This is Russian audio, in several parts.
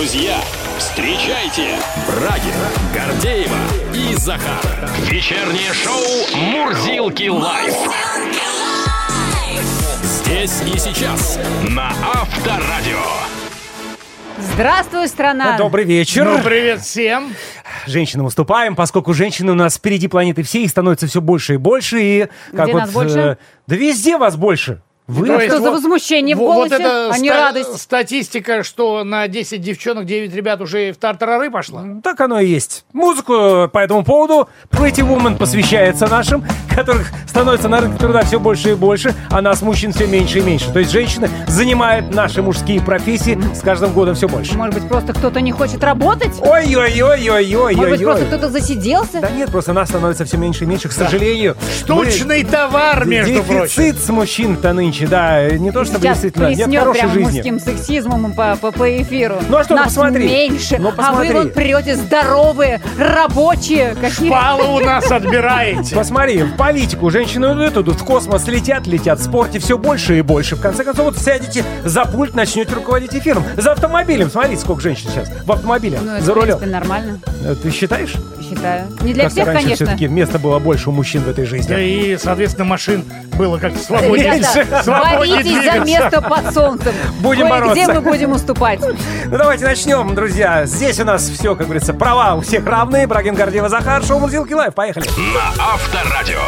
Друзья, встречайте Брагина, Гордеева и Захар. Вечернее шоу «Мурзилки лайф». Здесь и сейчас на Авторадио. Здравствуй, страна! Добрый вечер. Ну, привет всем. Женщинам уступаем, поскольку женщины у нас впереди планеты всей, их становится все больше и больше. И как Где вот, нас больше? э, да везде вас больше. Вы То есть что за возмущение в голосе, Вот это а не ста- радость? статистика, что на 10 девчонок 9 ребят уже в тартарары пошла. Так оно и есть. Музыку э, по этому поводу Pretty Woman посвящается нашим, которых становится на рынке труда все больше и больше, а нас, мужчин, все меньше и меньше. То есть женщины занимают наши мужские профессии с каждым годом все больше. Может быть, просто кто-то не хочет работать? Ой-ой-ой-ой-ой-ой. Может быть, просто кто-то засиделся? Да нет, просто нас становится все меньше и меньше, к сожалению. Штучный товар, между прочим. Дефицит с мужчин-то нынче, да. Не то, чтобы Сейчас действительно нет хорошей прям жизни. мужским сексизмом по, по, по эфиру. Ну, а что, Нас посмотри. меньше, Ну, а вы посмотри. вот прете здоровые, рабочие. Какие... Шпалы у нас отбираете. Посмотри, в политику женщины идут, идут, в космос летят, летят, в спорте все больше и больше. В конце концов, вот сядете за пульт, начнете руководить эфиром. За автомобилем, смотрите, сколько женщин сейчас в автомобиле, Ну, это, за рулем. принципе, нормально, Э, Ты считаешь? считаю. Не для Кажется, всех, раньше конечно. все-таки места было больше у мужчин в этой жизни. Да и, соответственно, машин было как-то свободнее. Боритесь за место под солнцем. Будем Кое-где бороться. мы будем уступать. Ну давайте начнем, друзья. Здесь у нас все, как говорится, права у всех равные. Брагин Гордеева Захар, шоу Мурзилки Лайв. Поехали. На Авторадио.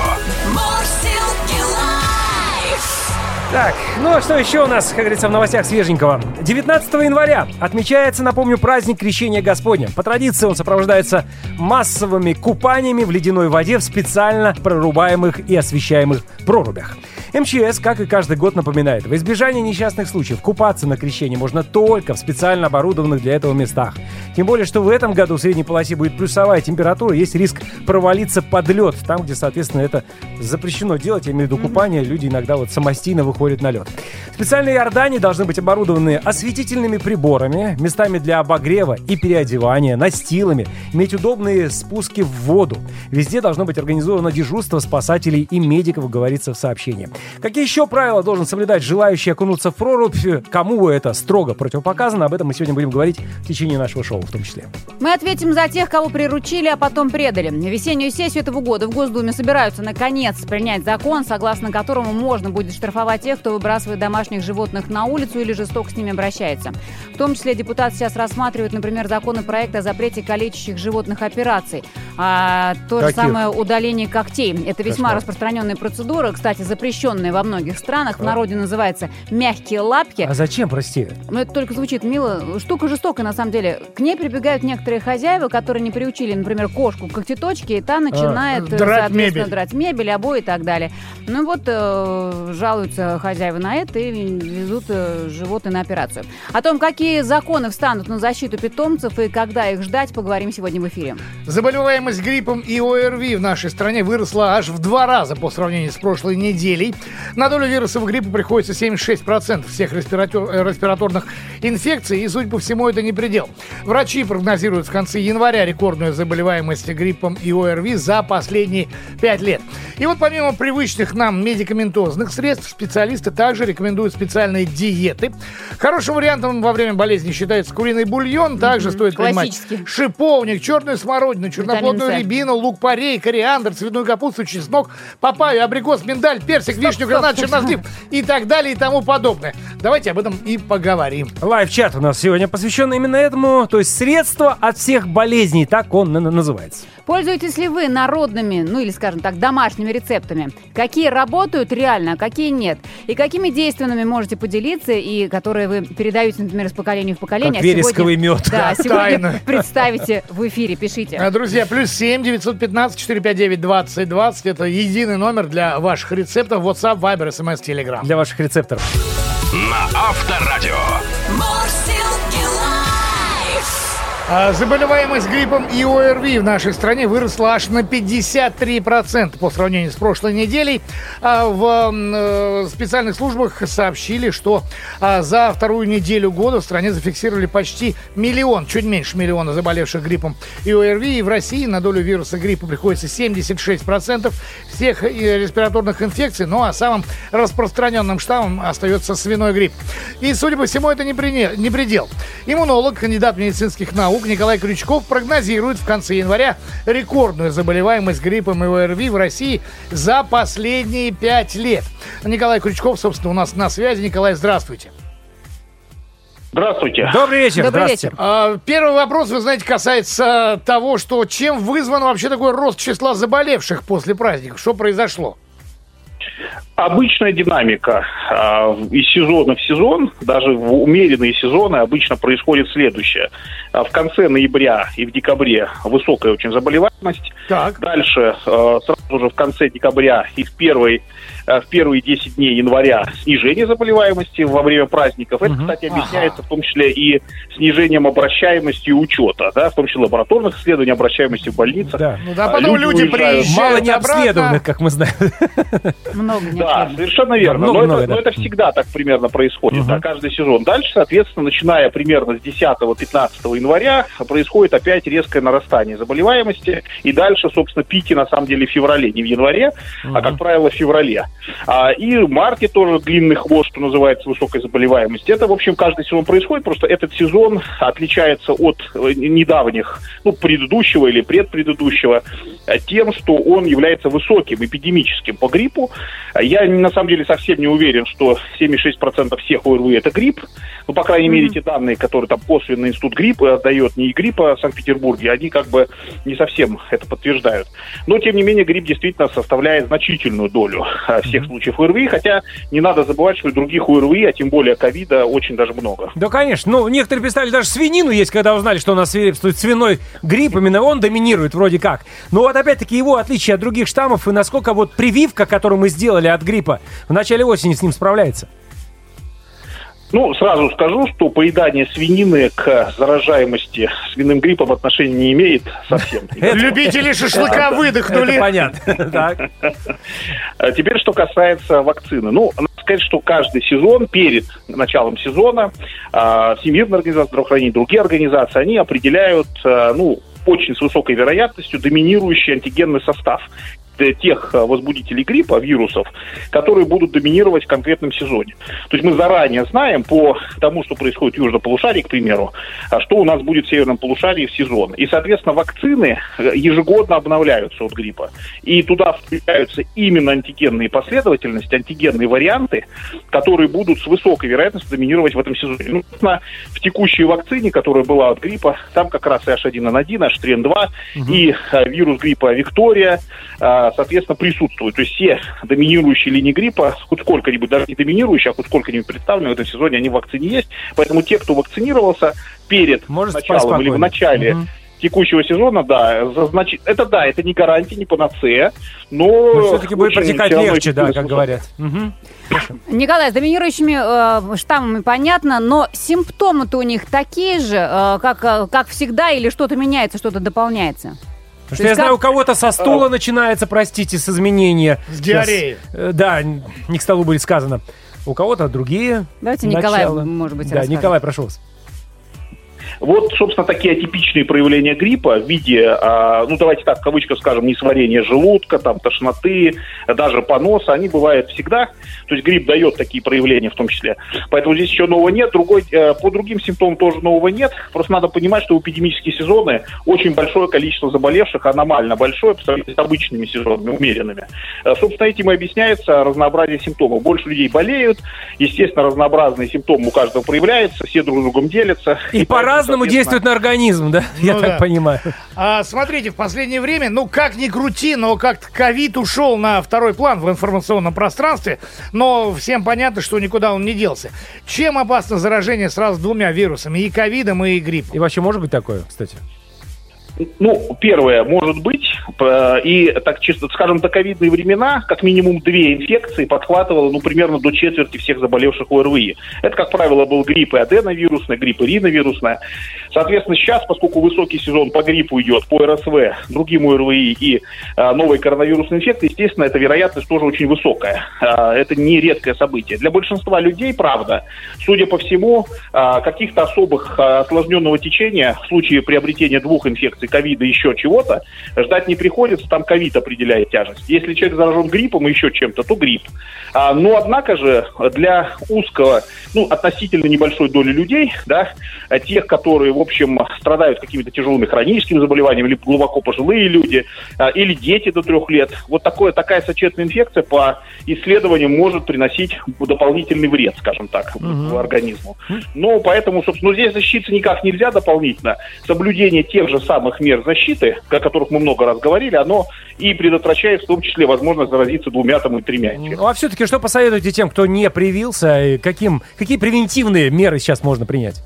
Так, ну а что еще у нас, как говорится, в новостях свеженького? 19 января отмечается, напомню, праздник Крещения Господня. По традиции он сопровождается массовыми купаниями в ледяной воде в специально прорубаемых и освещаемых прорубях. МЧС, как и каждый год, напоминает, в избежание несчастных случаев купаться на крещении можно только в специально оборудованных для этого местах. Тем более, что в этом году в средней полосе будет плюсовая температура, есть риск провалиться под лед, там, где, соответственно, это запрещено делать, я имею в виду купание, люди иногда вот самостийно выходят на лед. Специальные Иордании должны быть оборудованы осветительными приборами, местами для обогрева и переодевания, настилами, иметь удобные спуски в воду. Везде должно быть организовано дежурство спасателей и медиков, говорится в сообщении. Какие еще правила должен соблюдать желающий окунуться в прорубь? Кому это строго противопоказано? Об этом мы сегодня будем говорить в течение нашего шоу в том числе. Мы ответим за тех, кого приручили, а потом предали. Весеннюю сессию этого года в Госдуме собираются наконец принять закон, согласно которому можно будет штрафовать кто выбрасывает домашних животных на улицу или жестоко с ними обращается. В том числе депутаты сейчас рассматривают, например, законопроект о запрете калечащих животных операций. А то же Каких? самое удаление когтей. Это весьма Кошмар. распространенная процедура, кстати, запрещенная во многих странах. В народе называется «мягкие лапки». А зачем, прости? Ну, это только звучит мило. Штука жестокая, на самом деле. К ней прибегают некоторые хозяева, которые не приучили, например, кошку к когтеточке, и та начинает, э, драть соответственно, мебель. драть мебель, обои и так далее. Ну вот, э, жалуются хозяева на это и везут э, животное на операцию. О том, какие законы встанут на защиту питомцев и когда их ждать, поговорим сегодня в эфире. Заболеваемость гриппом и ОРВИ в нашей стране выросла аж в два раза по сравнению с прошлой неделей. На долю вирусов гриппа приходится 76% всех респиратор- э, респираторных инфекций, и, судя по всему, это не предел. Врачи прогнозируют в конце января рекордную заболеваемость гриппом и ОРВИ за последние 5 лет. И вот помимо привычных нам медикаментозных средств, специалисты также рекомендуют специальные диеты. Хорошим вариантом во время болезни считается куриный бульон. Также стоит принимать шиповник, черную смородину, черноплодную рябину, лук-порей, кориандр, цветную капусту, чеснок, папайю, абрикос, миндаль, персик, вишню, стоп, гранат, стоп. чернослив и так далее и тому подобное. Давайте об этом и поговорим. Лайв-чат у нас сегодня посвящен именно этому, то есть средство от всех болезней, так он называется. Пользуетесь ли вы народными, ну или, скажем так, домашними рецептами? Какие работают реально, а какие нет? И какими действенными можете поделиться, и которые вы передаете, например, из поколения в поколение? Как а сегодня- мед. Да, сегодня Тайна. представите в эфире, пишите. А, Друзья, плюс 7 915 459 20 20. Это единый номер для ваших рецептов. WhatsApp, Viber, SMS, Telegram. Для ваших рецепторов. На Авторадио. А, Заболеваемость гриппом и ОРВИ в нашей стране выросла аж на 53% по сравнению с прошлой неделей. А, В э, специальных службах сообщили, что а, за вторую неделю года в стране зафиксировали почти миллион, чуть меньше миллиона заболевших гриппом и ОРВИ. И в России на долю вируса гриппа приходится 76% всех э, респираторных инфекций. Ну а самым распространенным штаммом остается свиной грипп. И, судя по всему, это не предел. Иммунолог, кандидат медицинских наук Николай Крючков прогнозирует в конце января рекордную заболеваемость гриппом и ОРВИ в России за последние пять лет. Николай Крючков, собственно, у нас на связи. Николай, здравствуйте. Здравствуйте. Добрый вечер. Добрый здравствуйте. вечер. А, Первый вопрос, вы знаете, касается того, что чем вызван вообще такой рост числа заболевших после праздников? Что произошло? Обычная динамика а, из сезона в сезон, даже в умеренные сезоны обычно происходит следующее. А, В конце ноября и в декабре высокая очень заболеваемость. Так. Дальше а, сразу же в конце декабря и в первый а, в первые 10 дней января снижение заболеваемости во время праздников. Это, кстати, объясняется в том числе и снижением обращаемости и учета, да, в том числе лабораторных исследований, обращаемости в больницах. Да. Ну да, А, потом люди, приезжают Мало обратно. необследованных, как мы знаем. Много не Да, совершенно верно. много, но, много, это, да. но это всегда так примерно происходит, Мгм. да, каждый сезон. Дальше, соответственно, начиная примерно с 10-15 января, происходит опять резкое нарастание заболеваемости. И дальше, собственно, пики на самом деле в феврале, не в январе, а, как правило, в феврале. А, и в марте тоже длинный хвост, что называется, высокой заболеваемости. Это, в общем, каждый сезон происходит, просто этот сезон отличается от э, недавних, ну, предыдущего или предпредыдущего, э, тем, что он является высоким, эпидемическим по гриппу. А Я, на самом деле, совсем не уверен, что 76% всех ОРВИ – это грипп. Ну, по крайней мере, те данные, которые там косвенно Институт гриппа отдает, не гриппа в Санкт-Петербурге, они как бы не совсем это подтверждают. Но, тем не менее, грипп действительно составляет значительную долю а, всех случаев ОРВИ, хотя не надо забывать, что и других ОРВИ, а тем более ковида, очень даже много. Да, конечно. Ну, некоторые представили даже свинину есть, когда узнали, что у нас свирепствует свиной грипп. Именно он доминирует вроде как. Но вот опять-таки его отличие от других штаммов и насколько вот прививка, которую мы сделали от гриппа, в начале осени с ним справляется. Ну, сразу скажу, что поедание свинины к заражаемости свиным гриппом отношения не имеет совсем. Любители шашлыка выдохнули. Понятно. А Теперь, что касается вакцины. Ну, надо сказать, что каждый сезон, перед началом сезона, а, Всемирная организация здравоохранения, другие организации, они определяют, а, ну, очень с высокой вероятностью доминирующий антигенный состав тех а, возбудителей гриппа, вирусов, которые будут доминировать в конкретном сезоне. То есть мы заранее знаем по тому, что происходит в Южном полушарии, к примеру, а, что у нас будет в Северном полушарии в сезон. И, соответственно, вакцины э, ежегодно обновляются от гриппа. И туда включаются именно антигенные последовательности, антигенные варианты, которые будут с высокой вероятностью доминировать в этом сезоне. Ну, собственно, в текущей вакцине, которая была от гриппа, там как раз и H1N1, H3N2 и э, вирус гриппа Виктория, э, соответственно, присутствуют. То есть все доминирующие линии гриппа, хоть сколько-нибудь, даже не доминирующие, а хоть сколько-нибудь представлены в этом сезоне, они в вакцине есть. Поэтому те, кто вакцинировался перед Может началом или в начале Мгм. текущего сезона, да, за- значит, это да, это не гарантия, не панацея, но... Но все-таки будет протекать легче, да, как говорят. Мгм. Николай, с доминирующими э, штаммами понятно, но симптомы-то у них такие же, э, как, э, как всегда, или что-то меняется, что-то дополняется? Потому что То я есть знаю, как- у кого-то со стула начинается, простите, с изменения. С диареей. Сейчас, э, Да, не к столу будет сказано. У кого-то другие. Давайте Николай, начала. может быть, Да, расскажет. Николай, прошу вас. Вот, собственно, такие атипичные проявления гриппа в виде, а, ну, давайте так, в кавычках скажем, несварения желудка, там, тошноты, даже поноса, они бывают всегда. То есть грипп дает такие проявления в том числе. Поэтому здесь еще нового нет. Другой, э, по другим симптомам тоже нового нет. Просто надо понимать, что в эпидемические сезоны очень большое количество заболевших, аномально большое, по сравнению с обычными сезонами, умеренными. Э, Собственно, этим и объясняется разнообразие симптомов. Больше людей болеют, естественно, разнообразные симптомы у каждого проявляются, все друг с другом делятся. И, поэтому, по-разному соответственно, действует на организм, да? Я Ну так да. понимаю. А, смотрите, в последнее время, ну как ни крути, но как-то ковид ушел на второй план в информационном пространстве, но всем понятно, что никуда он не делся. Чем опасно заражение сразу двумя вирусами, и ковидом, и гриппом? И вообще может быть такое, кстати? Ну, первое, может быть, и, так чисто, скажем, до ковидные времена, как минимум две инфекции подхватывало, ну, примерно до четверти всех заболевших ОРВИ. Это, как правило, был грипп и аденовирусная, грипп и риновирусная. Соответственно, сейчас, поскольку высокий сезон по гриппу идет, по РСВ, другим ОРВИ и а, новой коронавирусной инфекции, естественно, эта вероятность тоже очень высокая. А, это не редкое событие. Для большинства людей, правда, судя по всему, а, каких-то особых а, осложненного течения в случае приобретения двух инфекций инфекции, ковида, еще чего-то, ждать не приходится, там ковид определяет тяжесть. Если человек заражен гриппом и еще чем-то, то грипп. А, но, однако же, для узкого, ну, относительно небольшой доли людей, да, тех, которые, в общем, страдают какими-то тяжелыми хроническими заболеваниями, или глубоко пожилые люди, а, или дети до трех лет, вот такое, такая сочетанная инфекция по исследованиям может приносить дополнительный вред, скажем так, угу. организму. Но поэтому, собственно, ну, здесь защититься никак нельзя дополнительно. Соблюдение тех же самых мер защиты, о которых мы много раз говорили, оно и предотвращает в том числе возможность заразиться двумя там и тремя. Ну, а все-таки что посоветуете тем, кто не привился? Каким, какие превентивные меры сейчас можно принять?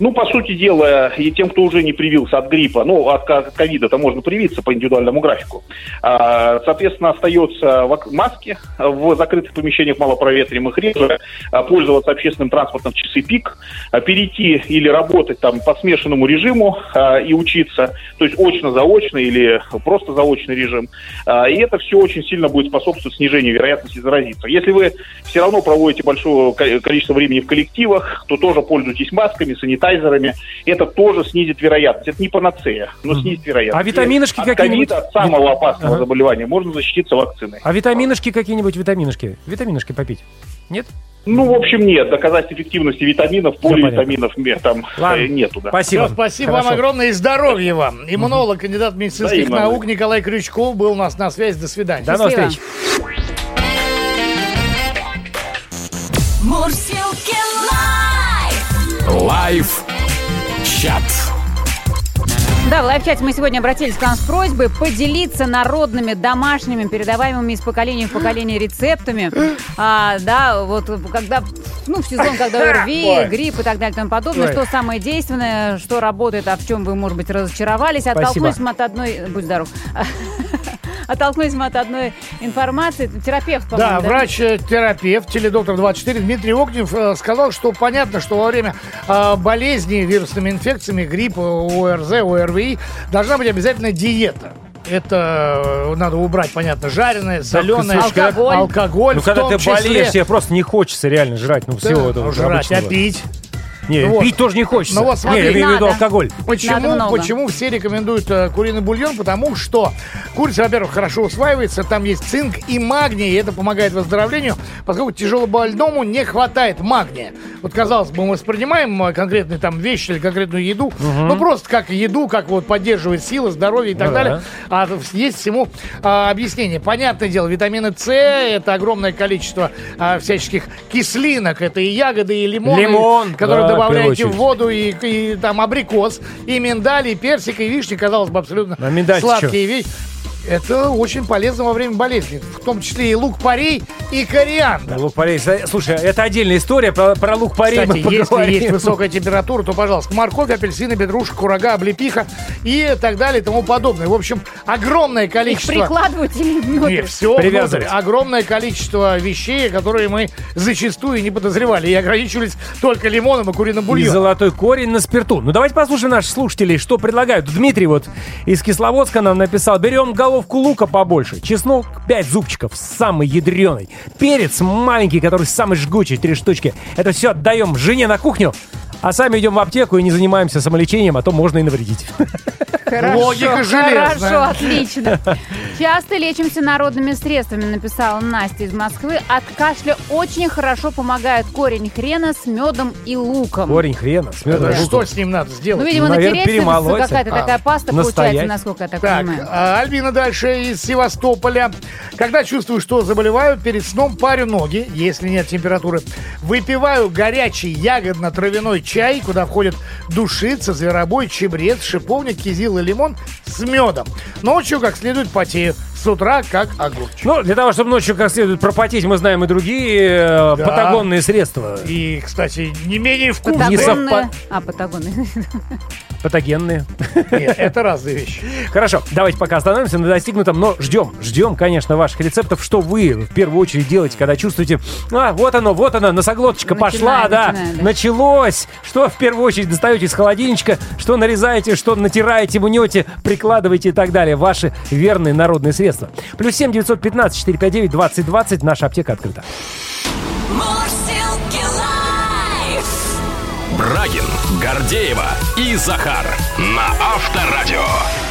Ну, по сути дела, и тем, кто уже не привился от гриппа, ну, от ковида-то можно привиться по индивидуальному графику. А, соответственно, остается маски в закрытых помещениях малопроветриваемых реже, а, пользоваться общественным транспортом в часы пик, а, перейти или работать там по смешанному режиму и учиться, то есть очно-заочно или просто заочный режим. И это все очень сильно будет способствовать снижению вероятности заразиться. Если вы все равно проводите большое количество времени в коллективах, то тоже пользуйтесь масками, санитарными санитайзерами, это тоже снизит вероятность. Это не панацея, но снизит вероятность. А витаминышки какие-нибудь? От самого опасного ага. заболевания можно защититься вакциной. А витаминышки какие-нибудь, витаминышки? Витаминышки попить? Нет? Ну, в общем, нет. Доказательств эффективности витаминов, поливитаминов там Ладно. нету. Да. Спасибо. Все, спасибо Хорошо. вам огромное и здоровья вам. Иммунолог, угу. кандидат медицинских да, наук Николай Крючков был у нас на связи. До свидания. До новых встреч. Live chat. Да, в live-чате мы сегодня обратились к вам с просьбой поделиться народными, домашними, передаваемыми из поколения в поколение рецептами. А, да, вот когда, ну, в сезон, когда ОРВИ, грипп и так далее и тому подобное, Ой. что самое действенное, что работает, а в чем вы, может быть, разочаровались. Оттолкнулись мы от одной... Будь здоров оттолкнулись мы от одной информации. Терапевт, Да, да? врач-терапевт, теледоктор 24 Дмитрий Огнев э, сказал, что понятно, что во время э, болезни вирусными инфекциями, гриппа, ОРЗ, ОРВИ должна быть обязательно диета. Это э, надо убрать, понятно, жареное, соленое, алкоголь. алкоголь. Ну, когда ты числе... болеешь, тебе просто не хочется реально жрать, ну, всего да, этого. Жрать, а пить. Не, вот. пить тоже не хочется. Ну вот смотри, не, я имею в виду алкоголь. Почему, почему все рекомендуют э, куриный бульон? Потому что курица, во-первых, хорошо усваивается, там есть цинк и магний, и это помогает выздоровлению, поскольку тяжелобольному не хватает магния. Вот, казалось бы, мы воспринимаем э, конкретные там вещи или конкретную еду, угу. ну просто как еду, как вот поддерживает силы, здоровье и так ну, далее. Да. А есть всему а, объяснение. Понятное дело, витамины С, это огромное количество а, всяческих кислинок, это и ягоды, и лимоны, Лимон, которые да добавляете в воду и, и там абрикос, и миндаль, и персик, и вишни, казалось бы, абсолютно а сладкие вещи. Это очень полезно во время болезни. В том числе и лук-порей, и кориандр. Лук-порей. Слушай, это отдельная история про, про лук-порей. Кстати, если есть высокая температура, то, пожалуйста, морковь, апельсины, петрушка, курага, облепиха и так далее и тому подобное. В общем, огромное количество... Их прикладывать или внутрь? Нет, все внутрь. Огромное количество вещей, которые мы зачастую не подозревали. И ограничивались только лимоном и куриным бульоном. И золотой корень на спирту. Ну, давайте послушаем наших слушателей, что предлагают. Дмитрий вот из Кисловодска нам написал. Берем голову головку лука побольше, чеснок 5 зубчиков, самый ядреный, перец маленький, который самый жгучий, 3 штучки. Это все отдаем жене на кухню, а сами идем в аптеку и не занимаемся самолечением, а то можно и навредить. Хорошо, Логика железная. Хорошо, отлично. Часто лечимся народными средствами, написала Настя из Москвы. От кашля очень хорошо помогает корень хрена с медом и луком. Корень хрена с медом и луком. Что с ним надо сделать? Ну, видимо, ну, натереть какая-то такая паста получается, насколько я так, так понимаю. А, Альбина дальше из Севастополя. Когда чувствую, что заболеваю, перед сном парю ноги, если нет температуры. Выпиваю горячий ягодно-травяной чай, куда входят душица, зверобой, чебрец, шиповник, кизил и лимон с медом. Ночью как следует потею с утра как огурчик. Ну, для того, чтобы ночью как следует пропотеть, мы знаем и другие э, да. патагонные средства. И, кстати, не менее вкусные. Не совпад... А, патагонные. Патогенные. Нет, это разные вещи. Хорошо, давайте пока остановимся на достигнутом, но ждем, ждем, конечно, ваших рецептов, что вы в первую очередь делаете, когда чувствуете, а, вот оно, вот оно, носоглоточка пошла, да, да, началось. Что в первую очередь достаете из холодильничка, что нарезаете, что натираете, мнете, прикладываете и так далее. Ваши верные народные средства средства. Плюс 7 915 459 2020. Наша аптека открыта. Брагин, Гордеева и Захар на Авторадио.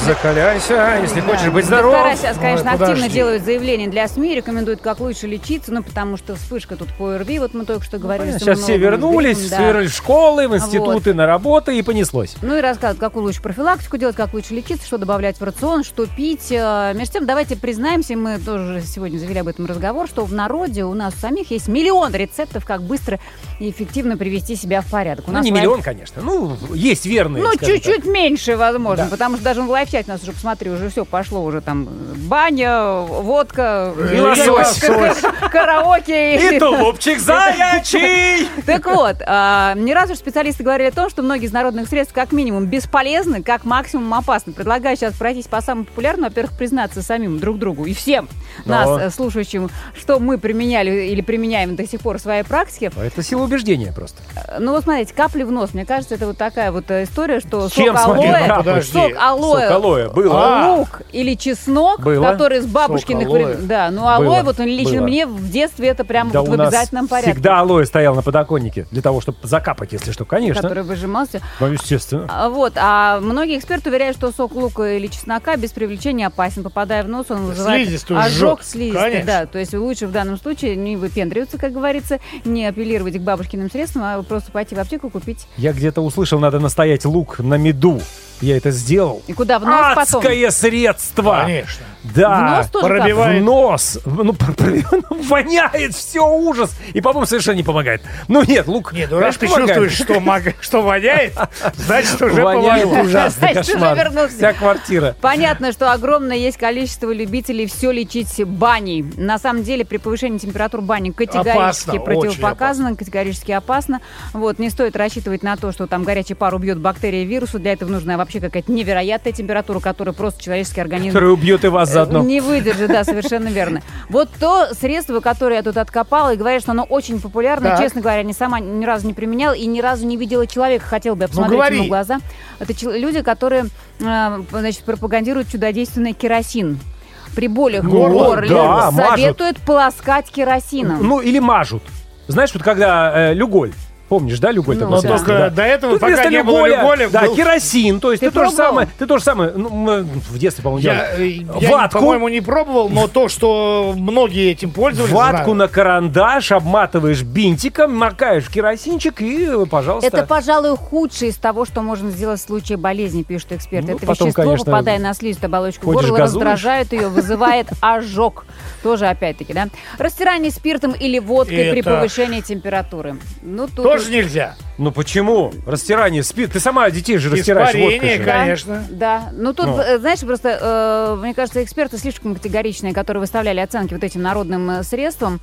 Закаляйся, если хочешь быть Доктора здоров. сейчас, конечно, Ой, активно подожди. делают заявления для СМИ, рекомендуют, как лучше лечиться, ну, потому что вспышка тут по ОРВИ, вот мы только что говорили. с Сейчас все вернулись, с все да. вернулись в школы, в институты, на работы и понеслось. Ну и рассказывают, какую лучше профилактику делать, как лучше лечиться, что добавлять в рацион, что пить. Э, Между тем, давайте признаемся, мы тоже сегодня завели об этом разговор, что в народе у нас самих есть миллион рецептов, как быстро и эффективно привести себя в порядок. У Ну, нас не лайф- миллион, конечно. Ну, есть верные, Ну, чуть-чуть меньше, возможно, Да. потому что даже в у нас уже, посмотри, уже все пошло, уже там баня, водка, И лосось. ка- караоке. И тулупчик заячий! Так вот, а, не раз уж специалисты говорили о том, что многие из народных средств как минимум бесполезны, как максимум опасны. Предлагаю сейчас пройтись по самым популярным, во-первых, признаться самим друг другу и всем нас, э, слушающим, что мы применяли или применяем до сих пор в своей практике. Это сила убеждения просто. Э, Ну вот смотрите, капли в нос. Мне кажется, это вот такая вот э, история, что сок алоэ, сок алоэ, алоэ было. А. лук или чеснок, Было. который с бабушкиных Сок времен. Да, ну алоэ, Было. вот он лично Было. мне в детстве это прям Да вот в обязательном порядке. всегда алоэ стоял на подоконнике для того, чтобы закапать, если что. Конечно. который выжимался. Ну, естественно. А, Вот, а многие эксперты уверяют, что сок лука или чеснока без привлечения опасен. Попадая в нос, он вызывает Слизистую ожог жжет. слизистой. Конечно. Да, то есть лучше в данном случае не выпендриваться, как говорится, не апеллировать к бабушкиным средствам, а просто пойти в аптеку купить. Я где-то услышал, надо настоять лук на меду. Я это сделал. И куда в нос потом? Адское средство! Конечно. Да. В нос тоже пробивает. В нос. Ну, ну, воняет, все, ужас. И, по-моему, совершенно не помогает. Ну, нет, лук, Нет, ну раз ты чувствуешь, что, маг- что воняет, значит, уже Воняет помогло. ужасно, Значит, уже кошмар. вернулся. Вся квартира. Понятно, что огромное есть количество любителей все лечить баней. На самом деле, при повышении температур бани категорически Опасно, противопоказано, категорически опасно. Вот, не стоит рассчитывать на то, что там горячий пар убьет бактерии и вирусы. Для этого нужна вообще какая-то невероятная температура, которую просто человеческий организм Который убьет и вас заодно. не выдержит, да, совершенно верно. Вот то средство, которое я тут откопала, и говорят, что оно очень популярно, Так. честно говоря, не сама ни разу не применяла и ни разу не видела человека, хотел бы я посмотреть говори. ему в глаза. Это люди, которые, э, значит, пропагандируют чудодейственный керосин. При болях в Горло, горле да, мажут. советуют полоскать керосином. Ну, или мажут. Знаешь, вот когда э, люголь. Помнишь, да, люголь? Ну, такое да. Только да. до этого, Тут пока вместо не было люголя, да, был- керосин. То есть Ты ты, то же самое, ты то же самое, ну, мы в детстве, по-моему, Я, делали. э, я, Ватку. по-моему, не пробовал, но то, что многие этим пользовались, Ватку знаю. на карандаш, обматываешь бинтиком, макаешь в керосинчик и, пожалуйста. Это, пожалуй, худшее из того, что можно сделать в случае болезни, пишут эксперты. Ну, Это потом, вещество, конечно, попадая на слизистую оболочку горла, газуешь. раздражает ее, вызывает ожог. Тоже, опять-таки, да. Растирание спиртом или водкой при повышении температуры. Ну, тут Тоже нельзя. Ну почему? Растирание спит. Ты сама детей же растираешь водкой Испарение, же. Да, конечно. Да. Ну тут, Ну. э, знаешь, просто, э, мне кажется, эксперты слишком категоричные, которые выставляли оценки вот этим народным э, средствам,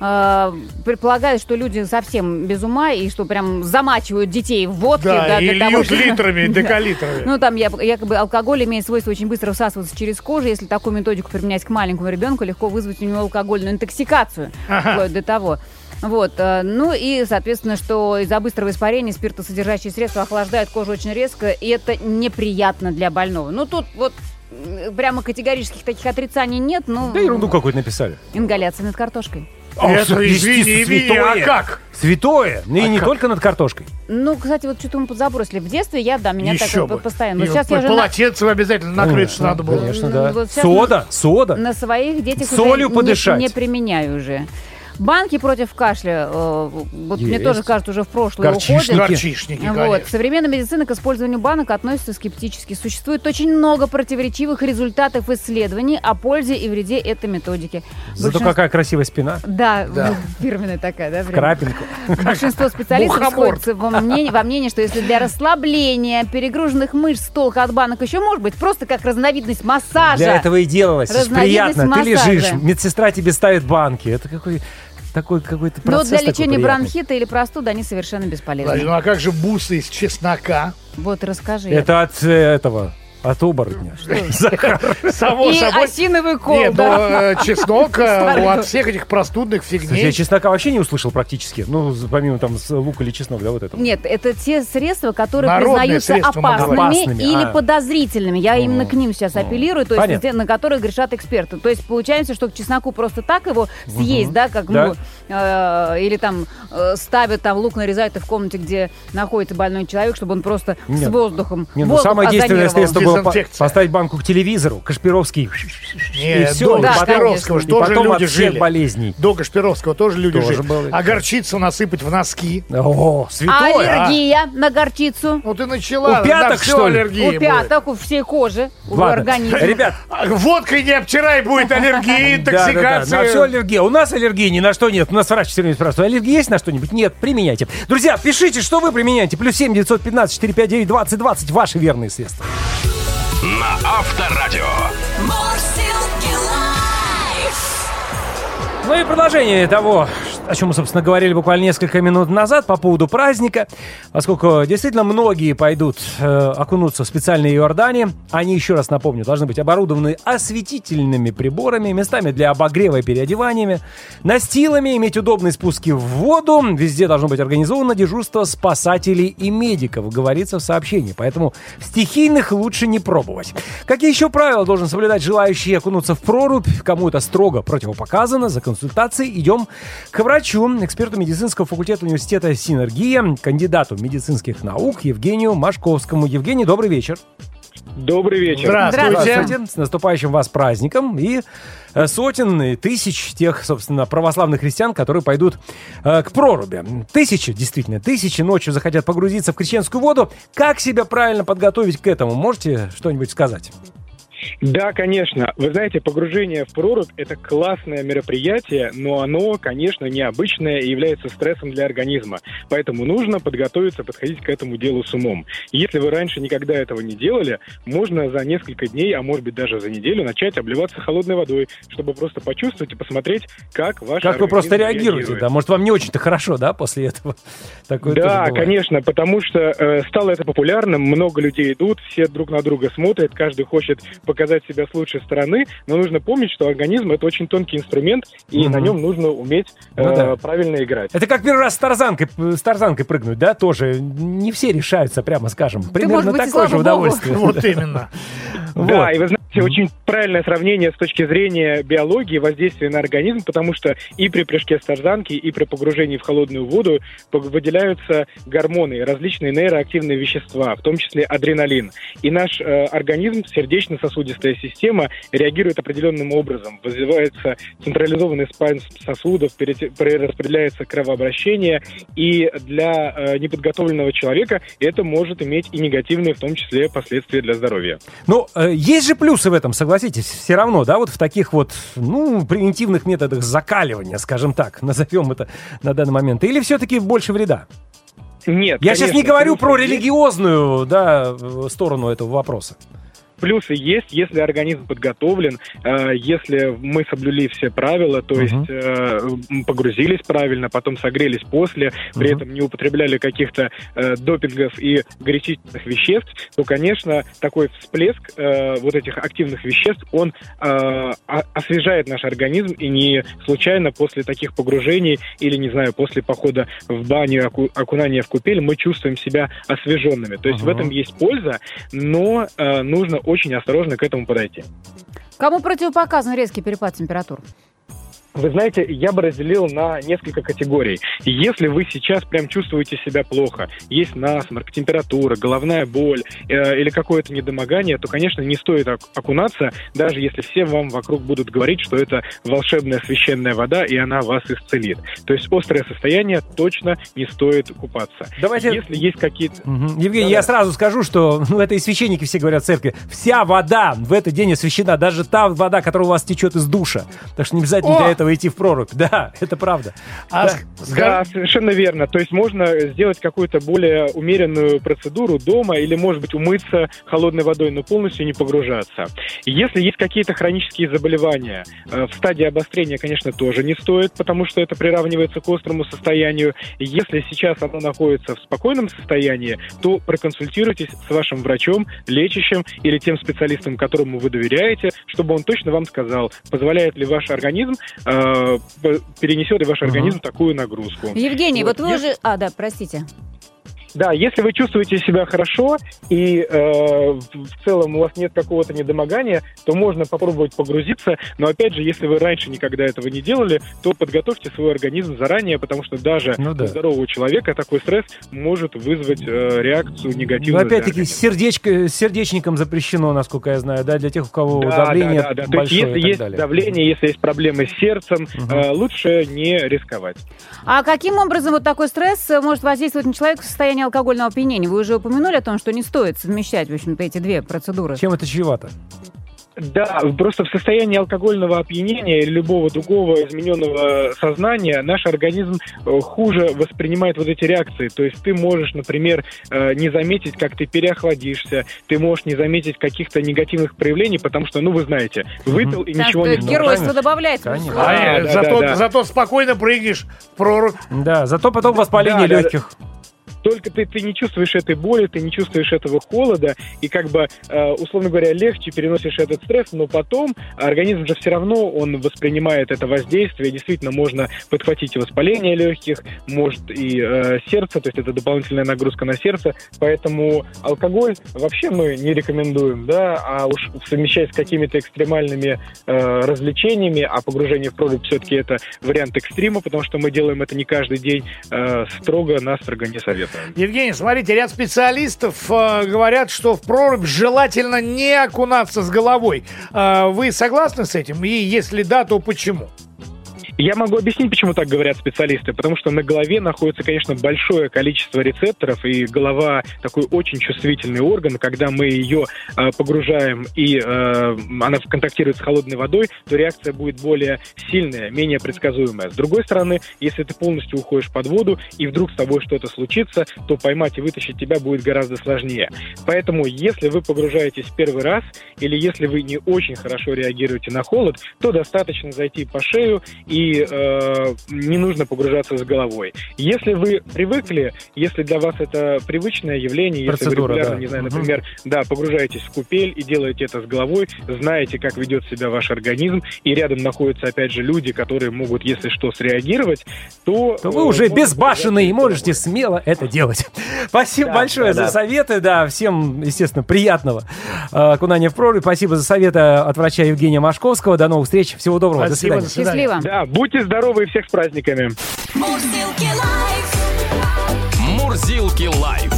э, предполагают, что люди совсем без ума и что прям замачивают детей в водке. Да, да, и для того, льют чтобы- литрами, декалитрами. Ну, там я- якобы алкоголь имеет свойство очень быстро всасываться через кожу. Если такую методику применять к маленькому ребенку, легко вызвать у него алкогольную интоксикацию. Ага. Вплоть до того. Вот, э, ну и, соответственно, что из-за быстрого испарения спиртосодержащие средства охлаждают кожу очень резко, и это неприятно для больного. Ну, тут вот прямо категорических таких отрицаний нет, ну, Да ерунду какую-то написали. ингаляция над картошкой. Это, всё, извини, а святое. как? Святое. Ну и А не как? только над картошкой. Ну, кстати, вот что-то мы подзабросили. В детстве я, да, меня Еще так бы. вот постоянно. И Но сейчас я же на- полотенцем обязательно накрыть, что надо было. Конечно, Ну, да. вот Сода, сода. на своих детях Солью уже подышать. Не, не применяю уже. Банки против кашля, э, вот мне Есть. тоже кажется, уже в прошлое Горчишники. уходят. Горчишники, Вот. конечно. Современная медицина к использованию банок относится скептически. Существует очень много противоречивых результатов исследований о пользе и вреде этой методики. Зато Большинство- какая красивая спина. Да, Да. фирменная такая, да? Прям. крапинку. Большинство специалистов сходятся во мнении, во мнении, что если для расслабления перегруженных мышц толка от банок еще может быть, просто как разновидность массажа. Для этого и делалось. Приятно. Ты массажа. лежишь, медсестра тебе ставит банки. Это какой такой какой-то Но процесс для такой лечения приятный. бронхита или простуды они совершенно бесполезны. Ну а как же бусы из чеснока? Вот расскажи. Это от э, этого. От оборотня. Само И собой. осиновый кол, Нет, да. ну, э, чеснок э, от всех этих простудных Кстати, я фигней. чеснока вообще не услышал практически. Ну, помимо там с лук или чеснок, да, вот это. Нет, это те средства, которые Народные признаются средства, мы опасными, говорим. Опасными, или а. подозрительными. Я именно к ним сейчас апеллирую, то есть Понятно. на которые грешат эксперты. То есть получается, что к чесноку просто так его съесть, да, как Да. ну э, или там э, ставят там лук нарезают и в комнате, где находится больной человек, чтобы он просто с Нет. воздухом. Не, ну самое действенное средство было по- поставить банку к телевизору, Кашпировский. Нет, и всё, до Да, Кашпировского конечно. же тоже потом люди от всех жили. болезней. До Кашпировского тоже люди Тоже жили. было. А горчицу насыпать в носки. О, А святое, а. аллергия на горчицу? Ну ты начала. У пяток, на что ли? аллергия У будет. пяток, у всей кожи, у Ладно. организма. Ребят, А, Водкой не обтирай, будет аллергия, да, да, да, интоксикация. на все аллергия. У нас аллергии ни на что нет. У нас врач все время спрашивает, аллергия есть на что-нибудь? Нет, применяйте. Друзья, пишите, что вы применяете. Плюс семь девятьсот пятнадцать четыре пять девять двадцать двадцать. Ваши верные средства. На Авторадио. Ну и продолжение того, о чем мы, собственно, говорили буквально несколько минут назад по поводу праздника. Поскольку действительно многие пойдут э, окунуться в специальные Иордани, они, еще раз напомню, должны быть оборудованы осветительными приборами, местами для обогрева и переодеваниями, настилами, иметь удобные спуски в воду. Везде должно быть организовано дежурство спасателей и медиков, говорится в сообщении. Поэтому стихийных лучше не пробовать. Какие еще правила должен соблюдать желающий окунуться в прорубь? Кому это строго противопоказано? За консультацией идем к врачу, эксперту медицинского факультета университета «Синергия», кандидату медицинских наук Евгению Машковскому. Евгений, добрый вечер. Добрый вечер. Здравствуйте. С наступающим вас праздником и э, сотен и тысяч тех, собственно, православных христиан, которые пойдут э, к проруби. Тысячи, действительно, тысячи ночью захотят погрузиться в крещенскую воду. Как себя правильно подготовить к этому? Можете что-нибудь сказать? Да, конечно. Вы знаете, погружение в прорубь – это классное мероприятие, но оно, конечно, необычное и является стрессом для организма. Поэтому нужно подготовиться, подходить к этому делу с умом. Если вы раньше никогда этого не делали, можно за несколько дней, а может быть даже за неделю начать обливаться холодной водой, чтобы просто почувствовать и посмотреть, как ваш Как вы просто реагируете? реагирует. Да, может, вам не очень-то хорошо, да, после этого? Такое Да, конечно, потому что э, стало это популярным, много людей идут, все друг на друга смотрят, каждый хочет показать себя с лучшей стороны, но нужно помнить, что организм это очень тонкий инструмент, и Мгм. на нем нужно уметь э, Ну да. правильно играть. Это как первый раз с тарзанкой, с тарзанкой прыгнуть, да, тоже. Не все решаются, прямо скажем. Примерно может быть, такое же удовольствие. Вот именно. Да, и вы знаете, очень правильное сравнение с точки зрения биологии воздействия на организм, потому что и при прыжке с тарзанки, и при погружении в холодную воду выделяются гормоны, различные нейроактивные вещества, в том числе адреналин. И наш э, организм, сердечно-сосудистая система, реагирует определенным образом. Вызывается централизованный спазм сосудов, перераспределяется кровообращение, и для э, неподготовленного человека это может иметь и негативные, в том числе, последствия для здоровья. Ну, э, есть же плюсы в этом, согласитесь, все равно, да, вот в таких вот, ну, превентивных методах закаливания, скажем так, назовем это на данный момент. Или все-таки больше вреда? Нет, Я сейчас не конечно, говорю про религиозную, да, э, сторону этого вопроса. Плюсы есть, если организм подготовлен, э, если мы соблюли все правила, то Мгм. есть э, погрузились правильно, потом согрелись после, при Мгм. этом не употребляли каких-то э, допингов и горячительных веществ, то, конечно, такой всплеск э, вот этих активных веществ, он э, освежает наш организм, и не случайно после таких погружений или, не знаю, после похода в баню, оку- окунания в купель, мы чувствуем себя освеженными. То есть в Ага. этом есть польза, но э, нужно очень осторожно к этому подойти. Кому противопоказан резкий перепад температур? Вы знаете, я бы разделил на несколько категорий. Если вы сейчас прям чувствуете себя плохо, есть насморк, температура, головная боль э, или какое-то недомогание, то, конечно, не стоит ок- окунаться, даже если все вам вокруг будут говорить, что это волшебная священная вода, и она вас исцелит. То есть острое состояние точно не стоит купаться. Давайте... Если есть какие-то... Мгм. Евгений, Да-да. я сразу скажу, что ну, это и священники все говорят в церкви. Вся вода в этот день освящена, даже та вода, которая у вас течет из душа. Так что не обязательно О! для этого этого идти в прорубь. Да, это правда. А Да. ск- Да, скажи- совершенно верно. То есть можно сделать какую-то более умеренную процедуру дома или, может быть, умыться холодной водой, но полностью не погружаться. Если есть какие-то хронические заболевания, э, в стадии обострения, конечно, тоже не стоит, потому что это приравнивается к острому состоянию. Если сейчас оно находится в спокойном состоянии, то проконсультируйтесь с вашим врачом, лечащим или тем специалистом, которому вы доверяете, чтобы он точно вам сказал, позволяет ли ваш организм, э, перенесет ли ваш организм такую нагрузку. Евгений, вот, Вот, вы уже... А, да, простите. Да, если вы чувствуете себя хорошо и э, в целом у вас нет какого-то недомогания, то можно попробовать погрузиться. Но опять же, если вы раньше никогда этого не делали, то подготовьте свой организм заранее, потому что даже Ну да. у здорового человека такой стресс может вызвать э, реакцию Но негативную. для опять-таки организма. сердечко, с сердечником запрещено, насколько я знаю, да, для тех, у кого Да, давление да, да, да. То есть, большое если и так есть далее. давление, если есть проблемы с сердцем, Мгм. э, лучше не рисковать. А каким образом вот такой стресс э, может воздействовать на человека в состоянии алкогольного опьянения? Вы уже упомянули о том, что не стоит совмещать, в общем-то, эти две процедуры. Чем это чревато? Да, просто в состоянии алкогольного опьянения или любого другого измененного сознания наш организм э, хуже воспринимает вот эти реакции. То есть ты можешь, например, э, не заметить, как ты переохладишься, ты можешь не заметить каких-то негативных проявлений, потому что, ну, вы знаете, выпил и Так ничего что не Ну, геройство конечно. добавляется. Конечно. А, э, да, зато, да, да. зато спокойно прыгнешь в прорубь. Да, зато потом воспаление Да, да, легких. Только ты, ты не чувствуешь этой боли, ты не чувствуешь этого холода, и как бы, э, условно говоря, легче переносишь этот стресс, но потом организм же все равно, он воспринимает это воздействие, действительно можно подхватить воспаление легких, может и э, сердце, то есть это дополнительная нагрузка на сердце, поэтому алкоголь вообще мы не рекомендуем, да, а уж совмещать с какими-то экстремальными э, развлечениями, а погружение в прорубь все-таки это вариант экстрима, потому что мы делаем это не каждый день, э, строго-настрого не советуем. Евгений, смотрите, ряд специалистов э, говорят, что в прорубь желательно не окунаться с головой. Э, вы согласны с этим? И если да, то почему? Я могу объяснить, почему так говорят специалисты, потому что на голове находится, конечно, большое количество рецепторов, и голова такой очень чувствительный орган, когда мы ее э, погружаем и э, она контактирует с холодной водой, то реакция будет более сильная, менее предсказуемая. С другой стороны, если ты полностью уходишь под воду и вдруг с тобой что-то случится, то поймать и вытащить тебя будет гораздо сложнее. Поэтому, если вы погружаетесь первый раз или если вы не очень хорошо реагируете на холод, то достаточно зайти по шею и э, не нужно погружаться с головой. Если вы привыкли, если для вас это привычное явление, если вы Процедура, регулярно, да. не знаю, например, да, погружаетесь в купель и делаете это с головой, знаете, как ведет себя ваш организм, и рядом находятся, опять же, люди, которые могут, если что, среагировать, то... То э, вы уже безбашенные и можете смело это делать. Спасибо Да, большое да, за да. советы. Да, всем, естественно, приятного э, окунания в прорубь. Спасибо за советы от врача Евгения Машковского. До новых встреч. Всего доброго. До Спасибо, свидания. до свидания. Счастливо. Да, будьте здоровы и всех с праздниками. Мурзилки лайф. Мурзилки лайф.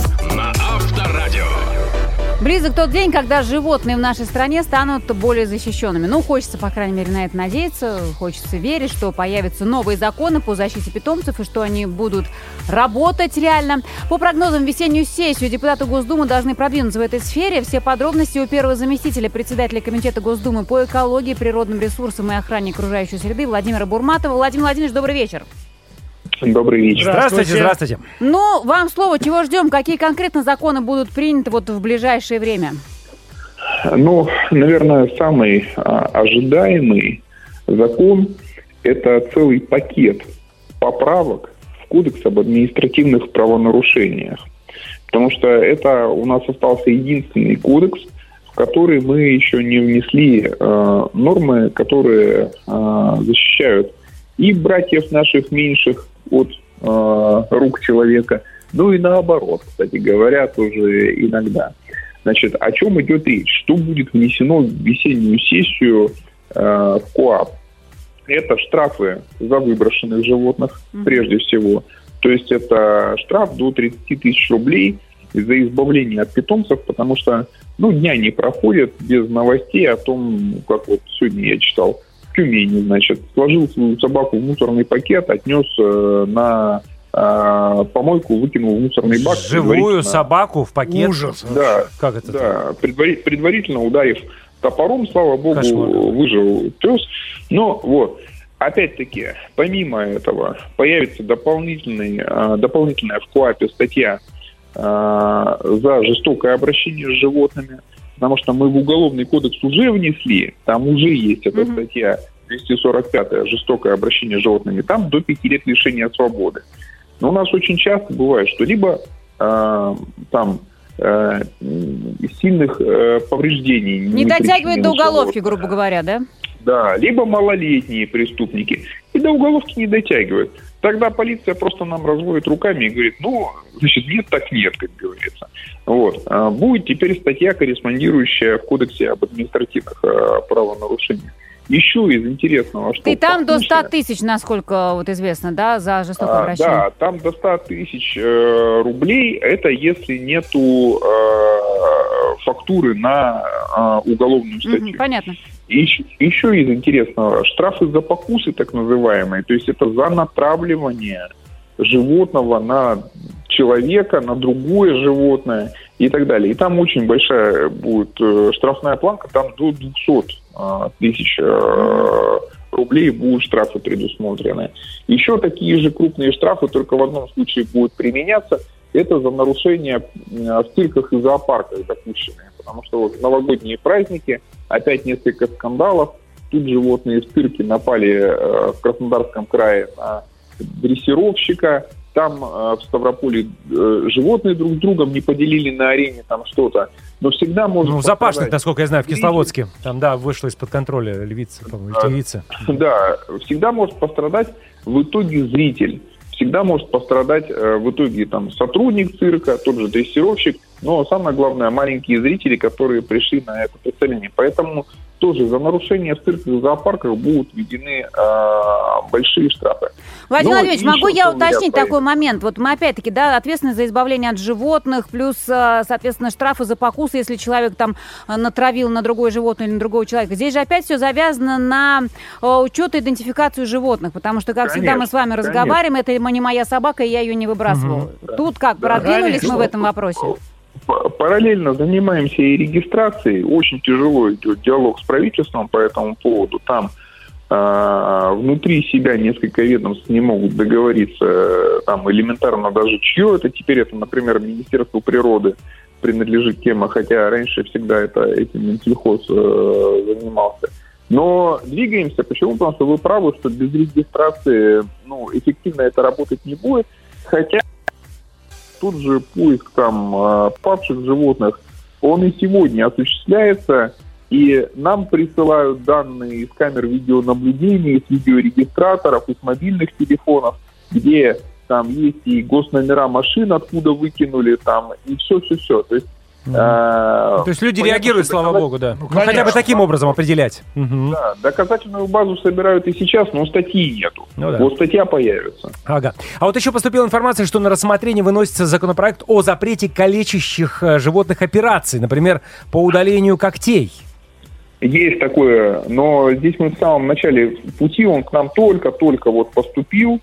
Близок тот день, когда животные в нашей стране станут более защищенными. Ну, хочется, по крайней мере, на это надеяться. Хочется верить, что появятся новые законы по защите питомцев и что они будут работать реально. По прогнозам, весеннюю сессию депутаты Госдумы должны продвинуться в этой сфере. Все подробности у первого заместителя председателя Комитета Госдумы по экологии, природным ресурсам и охране окружающей среды Владимира Бурматова. Владимир Владимирович, добрый вечер. Добрый вечер. Здравствуйте, здравствуйте. Ну, вам слово, чего ждем? Какие конкретно законы будут приняты вот в ближайшее время? Ну, наверное, самый а, ожидаемый закон – это целый пакет поправок в Кодекс об административных правонарушениях. Потому что это у нас остался единственный кодекс, в который мы еще не внесли э, нормы, которые э, защищают и братьев наших меньших от э, рук человека, ну и наоборот, кстати говоря, тоже иногда. Значит, о чем идет речь? Что будет внесено в весеннюю сессию э, в КОАП? Это штрафы за выброшенных животных, Мгм. прежде всего. То есть это штраф до 30 тысяч рублей за избавление от питомцев, потому что ну, дня не проходят без новостей о том, как вот сегодня я читал, Тюмени, значит, сложил свою собаку в мусорный пакет, отнес э, на э, помойку, выкинул в мусорный бак. Живую предварительно- собаку в пакет. Ужас. Да, Как это? да, предвари- предварительно ударив топором, слава богу, Кошмар. выжил пес. Но вот, опять-таки, помимо этого, появится дополнительный, э, дополнительная в КОАПе статья э, за жестокое обращение с животными, потому что мы в Уголовный кодекс уже внесли, там уже есть эта статья 245 жестокое обращение с животными, там до пяти лет лишения свободы. Но у нас очень часто бывает, что либо э, там э, сильных э, повреждений Не дотягивает до уголовки, грубо говоря, да? Да, либо малолетние преступники. И до уголовки не дотягивают. Тогда полиция просто нам разводит руками и говорит, ну, значит, нет, так нет, как говорится. Вот. А Будет теперь статья, корреспондирующая в Кодексе об административных э, правонарушениях. Еще из интересного, что... И там до 100 фактически- тысяч, насколько вот известно, да, за жестокое а, обращение. Да, там до 100 тысяч э, рублей, это если нету э, фактуры на э, уголовную статью. Мгм, понятно. И еще, еще из интересного, штрафы за покусы так называемые, то есть это за натравливание животного на человека, на другое животное и так далее. И там очень большая будет э, штрафная планка, там до 200 э, тысяч э, рублей будут штрафы предусмотрены. Еще такие же крупные штрафы, только в одном случае будут применяться, это за нарушение в цирках и зоопарках допущенные. Потому что вот в новогодние праздники опять несколько скандалов. Тут животные в цирке напали э, в Краснодарском крае на дрессировщика. Там э, в Ставрополе э, животные друг с другом не поделили на арене там что-то. Но всегда можно... Ну, запашных, пострадать. насколько я знаю, в Кисловодске. Там, да, вышло из-под контроля львица, по-моему, тигрица. Да, всегда может пострадать в итоге зритель. Всегда может пострадать э, в итоге там сотрудник цирка, тот же дрессировщик, но самое главное маленькие зрители, которые пришли на это представление. Поэтому тоже за нарушение в цирках зоопарках будут введены э, большие штрафы. Владимир Ну, Владимирович, могу я уточнить такой момент? Вот мы опять-таки, да, ответственность за избавление от животных, плюс, э, соответственно, штрафы за покусы, если человек там э, натравил на другое животное или на другого человека. Здесь же опять все завязано на учет и идентификацию животных, потому что, как всегда, мы с вами Конечно, разговариваем, это не моя собака, и я ее не выбрасывал. Тут как, продвинулись мы в этом вопросе? Параллельно занимаемся и регистрацией. Очень тяжело идет диалог с правительством по этому поводу. Там э, внутри себя несколько ведомств не могут договориться там элементарно даже чье это. Теперь это, например, Министерство природы принадлежит тема, хотя раньше всегда это этим Минсельхоз э, занимался. Но двигаемся. Почему? Потому что вы правы, что без регистрации ну, эффективно это работать не будет. Хотя тот же поиск там э, падших животных, он и сегодня осуществляется, и нам присылают данные из камер видеонаблюдения, из видеорегистраторов, из мобильных телефонов, где там есть и госномера машин, откуда выкинули там, и все-все-все. То есть То есть люди реагируют, слава богу, да. Ну, Ну, хотя бы таким образом определять. Да, доказательную базу собирают и сейчас, но статьи нету. Ну. Вот статья появится. Ага. А вот еще поступила информация, что на рассмотрение выносится законопроект о запрете калечащих э, животных операций, например, по удалению когтей. Есть такое, но здесь мы в самом начале пути, он к нам только-только вот поступил.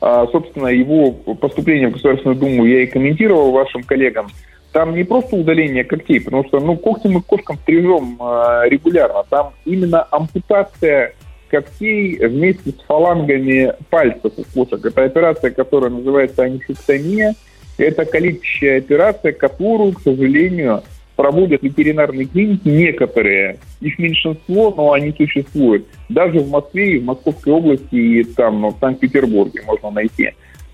А, собственно, его поступление в Государственную Думу я и комментировал вашим коллегам. Там не просто удаление когтей, потому что ну, когти мы кошкам стрижем а, регулярно. Там именно ампутация когтей вместе с фалангами пальцев у кошек. Это операция, которая называется анисектомия. Это калечащая операция, которую, к сожалению, проводят ветеринарные клиники некоторые. Их меньшинство, но они существуют. Даже в Москве и в Московской области, и там в Санкт-Петербурге можно найти.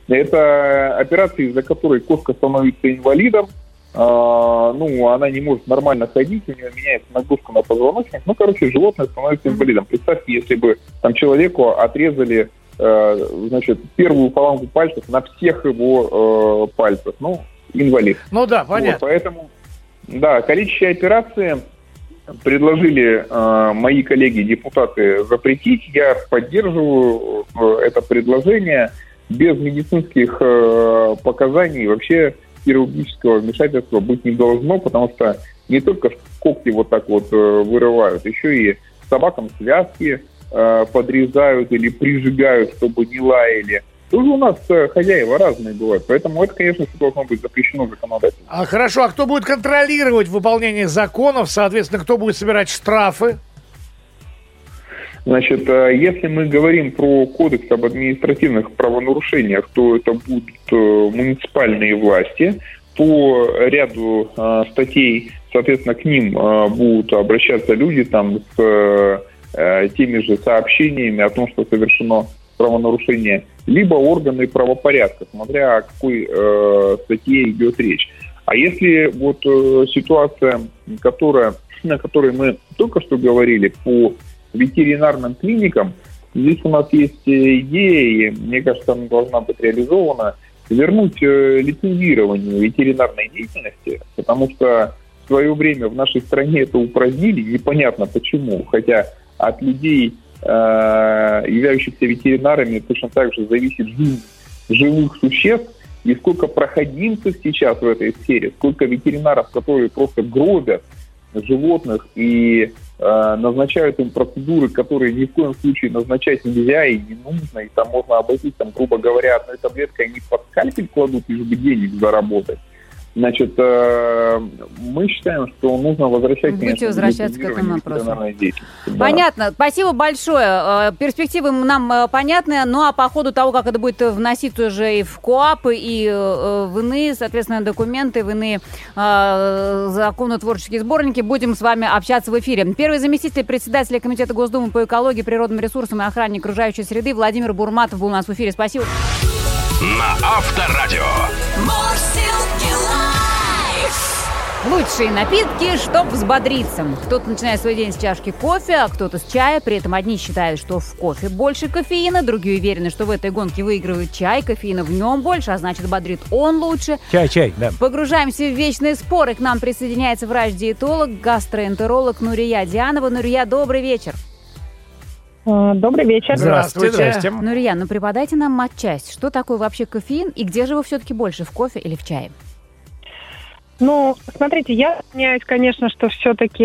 Это операция, из-за которой кошка становится инвалидом, ну, она не может нормально ходить, у нее меняется нагрузка на позвоночник. Ну, короче, животное становится инвалидом. Представьте, если бы там человеку отрезали э, значит, первую фалангу пальцев на всех его э, пальцах. Ну, инвалид. Ну да, Вот, понятно. поэтому, да, количество операции предложили э, мои коллеги-депутаты запретить. Я поддерживаю э, это предложение. Без медицинских э, показаний вообще хирургического вмешательства быть не должно, потому что не только когти вот так вот э, вырывают, еще и собакам связки э, подрезают или прижигают, чтобы не лаяли. Тоже у нас э, хозяева разные бывают, поэтому это, конечно, всё должно быть запрещено законодательно. А хорошо, а кто будет контролировать выполнение законов? Соответственно, кто будет собирать штрафы? Значит, э, если мы говорим про кодекс об административных правонарушениях, то это будут э, муниципальные власти. По ряду э, статей, соответственно, к ним э, будут обращаться люди там с э, теми же сообщениями о том, что совершено правонарушение, либо органы правопорядка, смотря о какой э, статье идет речь. А если вот э, ситуация, которая, о которой мы только что говорили по ветеринарным клиникам, здесь у нас есть э, идея, и мне кажется, она должна быть реализована, вернуть э, лицензирование ветеринарной деятельности, потому что в свое время в нашей стране это упразднили, непонятно почему, хотя от людей, э, являющихся ветеринарами, точно так же зависит жизнь живых существ, и сколько проходимцев сейчас в этой сфере, сколько ветеринаров, которые просто гробят животных и назначают им процедуры, которые ни в коем случае назначать нельзя и не нужно, и там можно обойтись, там, грубо говоря, одной таблеткой они под скальпель кладут, лишь бы денег заработать. Значит, э, мы считаем, что нужно возвращать... Будете конечно, возвращаться к этому вопросу. Да. Понятно. Спасибо большое. Э, Перспективы нам э, понятны. Ну, а по ходу того, как это будет вноситься уже и в КОАПы, и в иные, соответственно, документы, в иные э, законотворческие сборники, будем с вами общаться в эфире. Первый заместитель председателя Комитета Госдумы по экологии, природным ресурсам и охране окружающей среды Владимир Бурматов был у нас в эфире. Спасибо. На Авторадио. Лучшие напитки, чтоб взбодриться. Кто-то начинает свой день с чашки кофе, а кто-то с чая. При этом одни считают, что в кофе больше кофеина, другие уверены, что в этой гонке выигрывает чай, кофеина в нем больше, а значит бодрит он лучше. Чай, чай, да. Погружаемся в вечные споры. К нам присоединяется врач-диетолог, гастроэнтеролог Нурия Дианова. Нурия, добрый вечер. Э, Добрый вечер. Здравствуйте, Здравствуйте. здрасте. Нурия, ну преподайте нам матчасть. Что такое вообще кофеин и где же его все-таки больше, в кофе или в чае? Ну, смотрите, я склоняюсь, конечно, что все-таки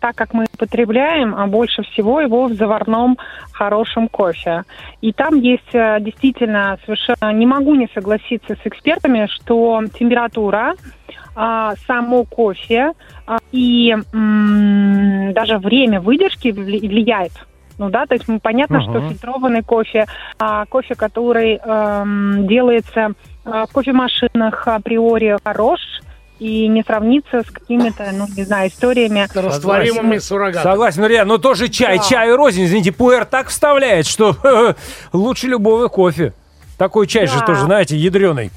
так, как мы потребляем, а больше всего его в заварном хорошем кофе. И там есть э, действительно совершенно... Не могу не согласиться с экспертами, что температура, а, само кофе а, и м, даже время выдержки вли- влияет. Ну да, то есть понятно, что Мгм. фильтрованный кофе, а, кофе, который эм, делается а, в кофемашинах априори хорош и не сравнится с какими-то, ну, не знаю, историями. Растворимыми суррогатами. Согласен, Нурия, но тоже чай, Да. чай рознь. Извините, пуэр так вставляет, что лучше любого кофе. Такой чай же Да. тоже, знаете, ядреный.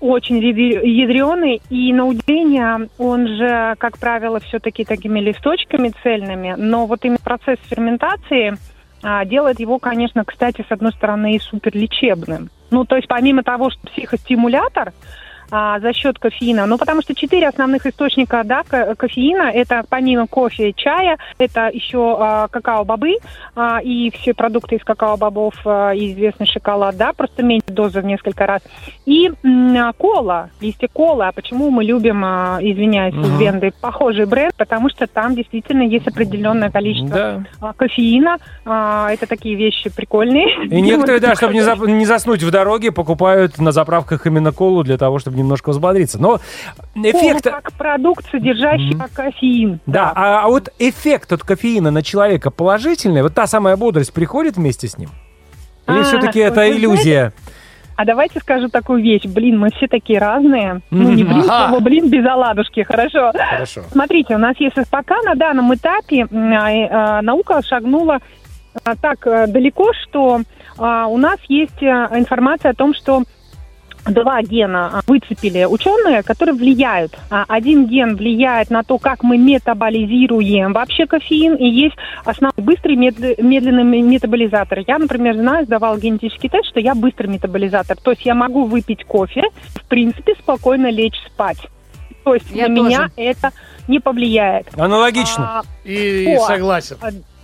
Очень ядреный, и на удивление он же, как правило, все-таки такими листочками цельными, но вот именно процесс ферментации а, делает его, конечно, кстати, с одной стороны и суперлечебным. Ну, то есть помимо того, что психостимулятор, а, за счет кофеина. Ну, потому что четыре основных источника да, ко- кофеина, это помимо кофе чая, это еще а, какао-бобы а, и все продукты из какао-бобов, а, известный шоколад, да, просто меньше дозы в несколько раз. И а, кола, листья колы. А почему мы любим, а, извиняюсь, из Венды, похожий бренд? Потому что там действительно есть определенное количество Да. а, кофеина. А, это такие вещи прикольные. И некоторые, да, чтобы не, не заснуть в дороге, покупают на заправках именно колу для того, чтобы немножко взбодриться. Но эффект... Колу как продукт, содержащий кофеин. Да, а, а вот эффект от кофеина на человека положительный, вот та самая бодрость приходит вместе с ним? Или А, все-таки это знаете, иллюзия? А давайте скажу такую вещь. Блин, мы все такие разные. Ну, не блин, Ага. блин без оладушки, хорошо. Хорошо. Смотрите, у нас есть пока на данном этапе а, э, а, наука шагнула а, так э, далеко, что у нас есть э, информация о том, что два гена а, выцепили ученые, которые влияют. А, Один ген влияет на то, как мы метаболизируем вообще кофеин, и есть основной быстрый мед- медленный ме- метаболизатор. Я, например, знаю, сдавал генетический тест, что я быстрый метаболизатор. То есть я могу выпить кофе, в принципе, спокойно лечь спать. То есть Я на тоже. меня это не повлияет. Аналогично. А, И О. согласен.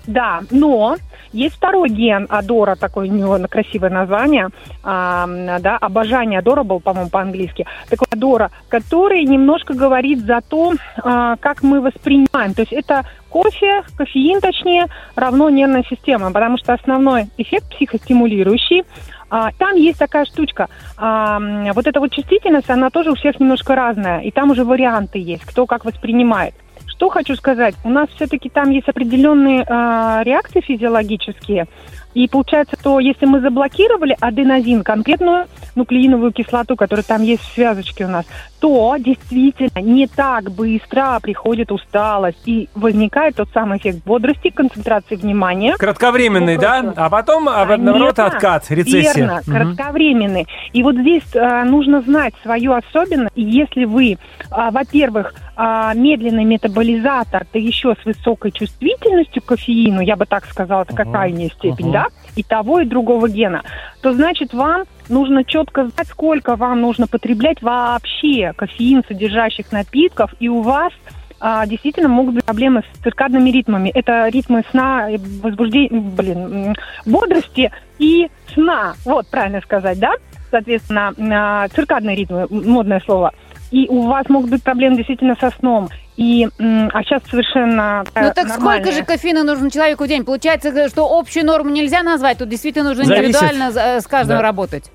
Да, но есть второй ген Адора, такое у него красивое название, м, да, обожание Адора был, по-моему, по-английски. Такой Адора, который немножко говорит за то, а, как мы воспринимаем. То есть это кофе, кофеин точнее, равно нервная система, потому что основной эффект психостимулирующий. А, там есть такая штучка. вот эта вот чувствительность, она тоже у всех немножко разная. И там уже варианты есть, кто как воспринимает. Что хочу сказать. У нас все-таки там есть определенные э, реакции физиологические. И получается, что если мы заблокировали аденозин, конкретную нуклеиновую кислоту, которая там есть в связочке у нас, то действительно не так быстро приходит усталость и возникает тот самый эффект бодрости, концентрации внимания. Кратковременный, да? А потом, а, наоборот, откат, рецессия. Верно, Мгм. кратковременный. И вот здесь э, нужно знать свою особенность. И если вы, а, во-первых, а, медленный метаболизатор, да еще с высокой чувствительностью к кофеину, я бы так сказала, это Ага, крайняя степень, ага. да, и того, и другого гена, то значит вам нужно четко знать, сколько вам нужно потреблять вообще кофеин содержащих напитков, и у вас а, действительно могут быть проблемы с циркадными ритмами. Это ритмы сна, э, возбуждения, блин, бодрости и сна. Вот, правильно сказать, да? Соответственно, а, циркадные ритмы, модное слово. И у вас могут быть проблемы действительно со сном. И, а сейчас совершенно Ну э, так нормальная. сколько же кофеина нужно человеку в день? Получается, что общую норму нельзя назвать, тут действительно нужно Зависит. индивидуально э, с каждым Да. работать.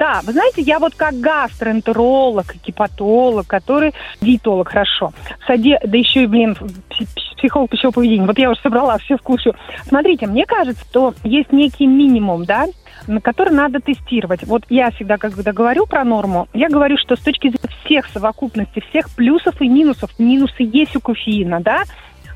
Да, вы знаете, я вот как гастроэнтеролог, гепатолог, который диетолог, хорошо, саде, да еще и, блин, пси- пси- психолог пищевого поведения. Вот я уже собрала все в кучу. Смотрите, мне кажется, что есть некий минимум, да, на который надо тестировать. Вот я всегда, когда говорю про норму, я говорю, что с точки зрения всех совокупностей, всех плюсов и минусов, минусы есть у кофеина, да,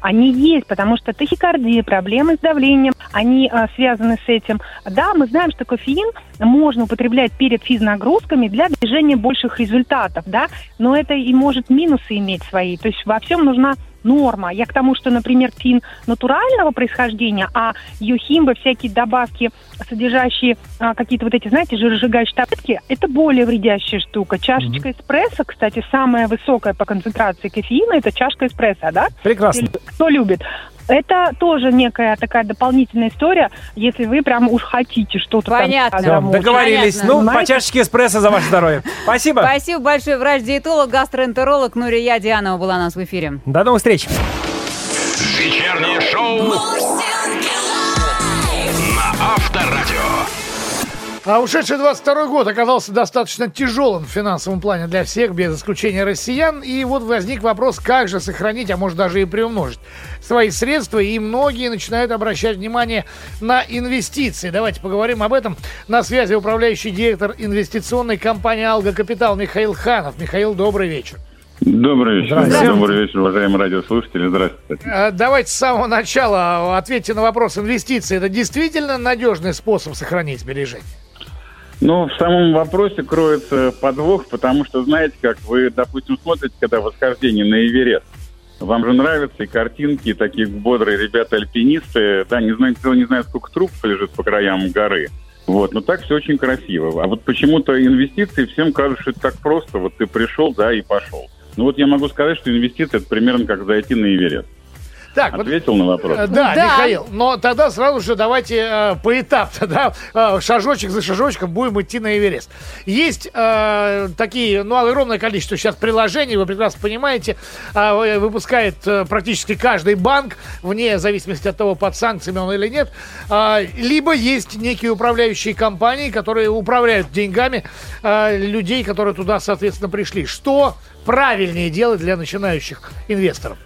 они есть, потому что тахикардия, проблемы с давлением, они а, связаны с этим. Да, мы знаем, что кофеин можно употреблять перед физнагрузками для движения больших результатов, да, но это и может минусы иметь свои. То есть во всем нужна норма. Я к тому, что, например, фин натурального происхождения, а йохимбы, всякие добавки, содержащие а, какие-то вот эти, знаете, жиросжигающие таблетки, это более вредящая штука. Чашечка эспрессо, кстати, самая высокая по концентрации кофеина, это чашка эспрессо, да? Прекрасно. Кто любит. Это тоже некая такая дополнительная история, если вы прям уж хотите что-то там Понятно. Всё, замутить. договорились. Понятно. Ну, по Понимаете? чашечке эспрессо за ваше здоровье. Спасибо. Спасибо большое. Врач-диетолог, гастроэнтеролог Нурия Дианова была у нас в эфире. До новых встреч. Вечернее шоу А ушедший 22 год оказался достаточно тяжелым в финансовом плане для всех, без исключения россиян. И вот возник вопрос, как же сохранить, а может даже и приумножить свои средства. И многие начинают обращать внимание на инвестиции. Давайте поговорим об этом. На связи управляющий директор инвестиционной компании «Алга Капитал» Михаил Ханов. Михаил, добрый вечер. Добрый вечер. Здравствуйте. Добрый вечер, уважаемые радиослушатели. Здравствуйте. Э, Давайте с самого начала ответьте на вопрос инвестиций. Это действительно надежный способ сохранить сбережения? Ну, в самом вопросе кроется подвох, потому что, знаете, как вы, допустим, смотрите, когда восхождение на Эверест, вам же нравятся и картинки, и такие бодрые ребята-альпинисты, да, не знаю, никто не знает, сколько трупов лежит по краям горы. Вот, но так все очень красиво. А вот почему-то инвестиции всем кажется, что это так просто. Вот ты пришел, да, и пошел. Ну вот я могу сказать, что инвестиции это примерно как зайти на Эверест. Так, вот Ответил на вопрос? Э, Да, Да. Михаил, но тогда сразу же давайте э, поэтапно, да, э, шажочек за шажочком будем идти на Эверест. Есть э, такие, ну, огромное количество сейчас приложений, вы прекрасно понимаете, э, выпускает э, практически каждый банк, вне зависимости от того, под санкциями он или нет, Э, либо есть некие управляющие компании, которые управляют деньгами э, людей, которые туда, соответственно, пришли. Что правильнее делать для начинающих инвесторов?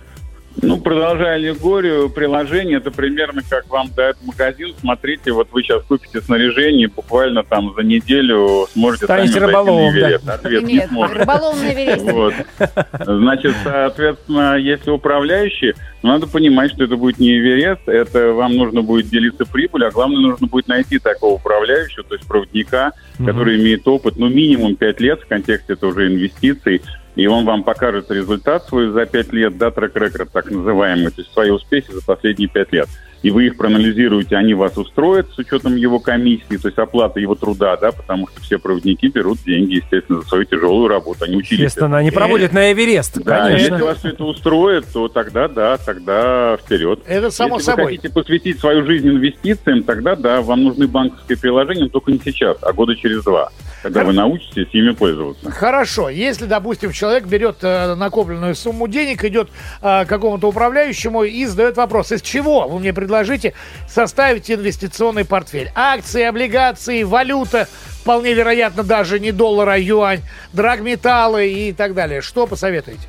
Ну, продолжая аллегорию, приложение это примерно как вам дает магазин. Смотрите, вот вы сейчас купите снаряжение, буквально там за неделю сможете Станете сами рыболовом, на да. Ответ не Нет, сможете. рыболов на. Вот. Значит, соответственно, если управляющий, ну, надо понимать, что это будет не Эверест, это вам нужно будет делиться прибылью, а главное, нужно будет найти такого управляющего, то есть проводника, который имеет опыт, ну, минимум 5 лет в контексте это уже инвестиций, и он вам покажет результат свой за 5 лет, да, трек-рекорд так называемый, то есть свои успехи за последние 5 лет. И вы их проанализируете, они вас устроят с учетом его комиссии, то есть оплаты его труда, да, потому что все проводники берут деньги, естественно, за свою тяжелую работу. Они учились Естественно, они проводят на Эверест, да, если конечно. вас все это устроит, то тогда да, тогда вперед. Это само если собой. вы хотите посвятить свою жизнь инвестициям, тогда да, вам нужны банковские приложения, но только не сейчас, а года через два, когда вы научитесь ими пользоваться. Хорошо, если, допустим, человек берет э, накопленную сумму денег, идет э, к какому-то управляющему и задает вопрос, из чего вы мне предложите составить инвестиционный портфель? Акции, облигации, валюта, вполне вероятно, даже не доллар, а юань, драгметаллы и так далее. Что посоветуете?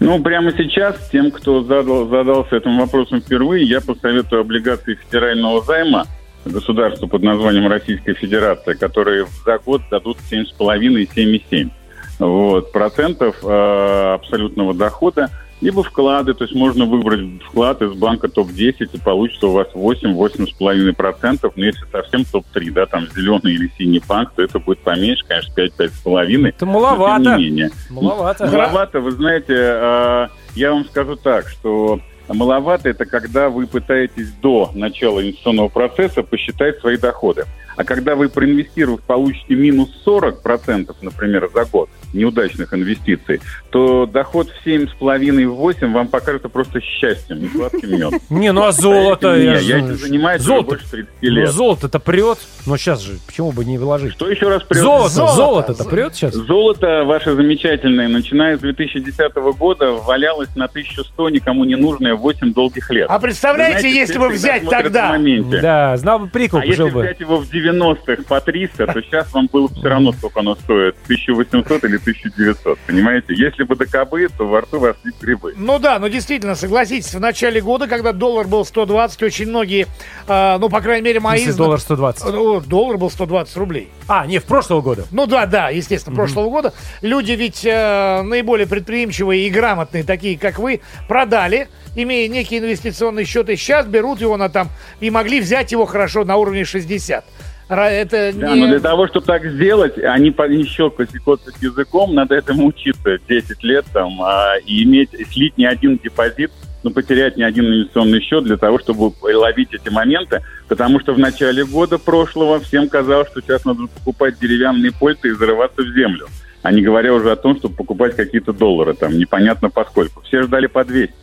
Ну, прямо сейчас тем, кто задал, задался этим вопросом впервые, я посоветую облигации федерального займа государству под названием Российская Федерация, которые за год дадут 7,5-7,7 вот, процентов э, абсолютного дохода, либо вклады, то есть можно выбрать вклад из банка топ-10 и получится у вас 8-8,5 процентов, но если совсем топ-3, да, там зеленый или синий банк, то это будет поменьше, конечно, 5-5,5. Это маловато. Но, тем не менее. Маловато. Маловато, вы знаете, э, я вам скажу так, что маловато это когда вы пытаетесь до начала инвестиционного процесса посчитать свои доходы. А когда вы проинвестировав получите минус 40%, например, за год неудачных инвестиций, то доход в 7,5-8 вам покажется просто счастьем, не сладким медом. Не, ну а золото... Я я же- этим занимаюсь больше 30 Ну, лет. золото-то прет. Но сейчас же, почему бы не вложить? Что еще раз прет? Золото, золото-то прет сейчас? Золото ваше замечательное, начиная с 2010 года, валялось на 1100 никому не нужное 8 долгих лет. А представляете, если бы взять тогда- в моменте. Да, знал бы прикол, А если жил бы. взять его в 90-х по 300, то сейчас вам было бы все равно, сколько оно стоит, 1800 или 1900, понимаете? Если бы до кобы, то во рту росли грибы. Ну да, но действительно, согласитесь, в начале года, когда доллар был 120, очень многие, э, ну, по крайней мере, мои... Если доллар 120. Э, Доллар был 120 рублей. А, не, в прошлого года. Ну да, да, естественно, прошлого года. Люди ведь э, наиболее предприимчивые и грамотные, такие как вы, продали, имея некий инвестиционный счет, и сейчас берут его на там, и могли взять его хорошо на уровне 60. Это Да, не... но для того, чтобы так сделать, а не, по- не щелкать и коцать языком, надо этому учиться 10 лет там, а, и иметь, слить не один депозит, ну, потерять не один инвестиционный счет для того, чтобы ловить эти моменты, потому что в начале года прошлого всем казалось, что сейчас надо покупать деревянные польты и зарываться в землю, а не говоря уже о том, чтобы покупать какие-то доллары, там, непонятно поскольку. Все ждали по 200.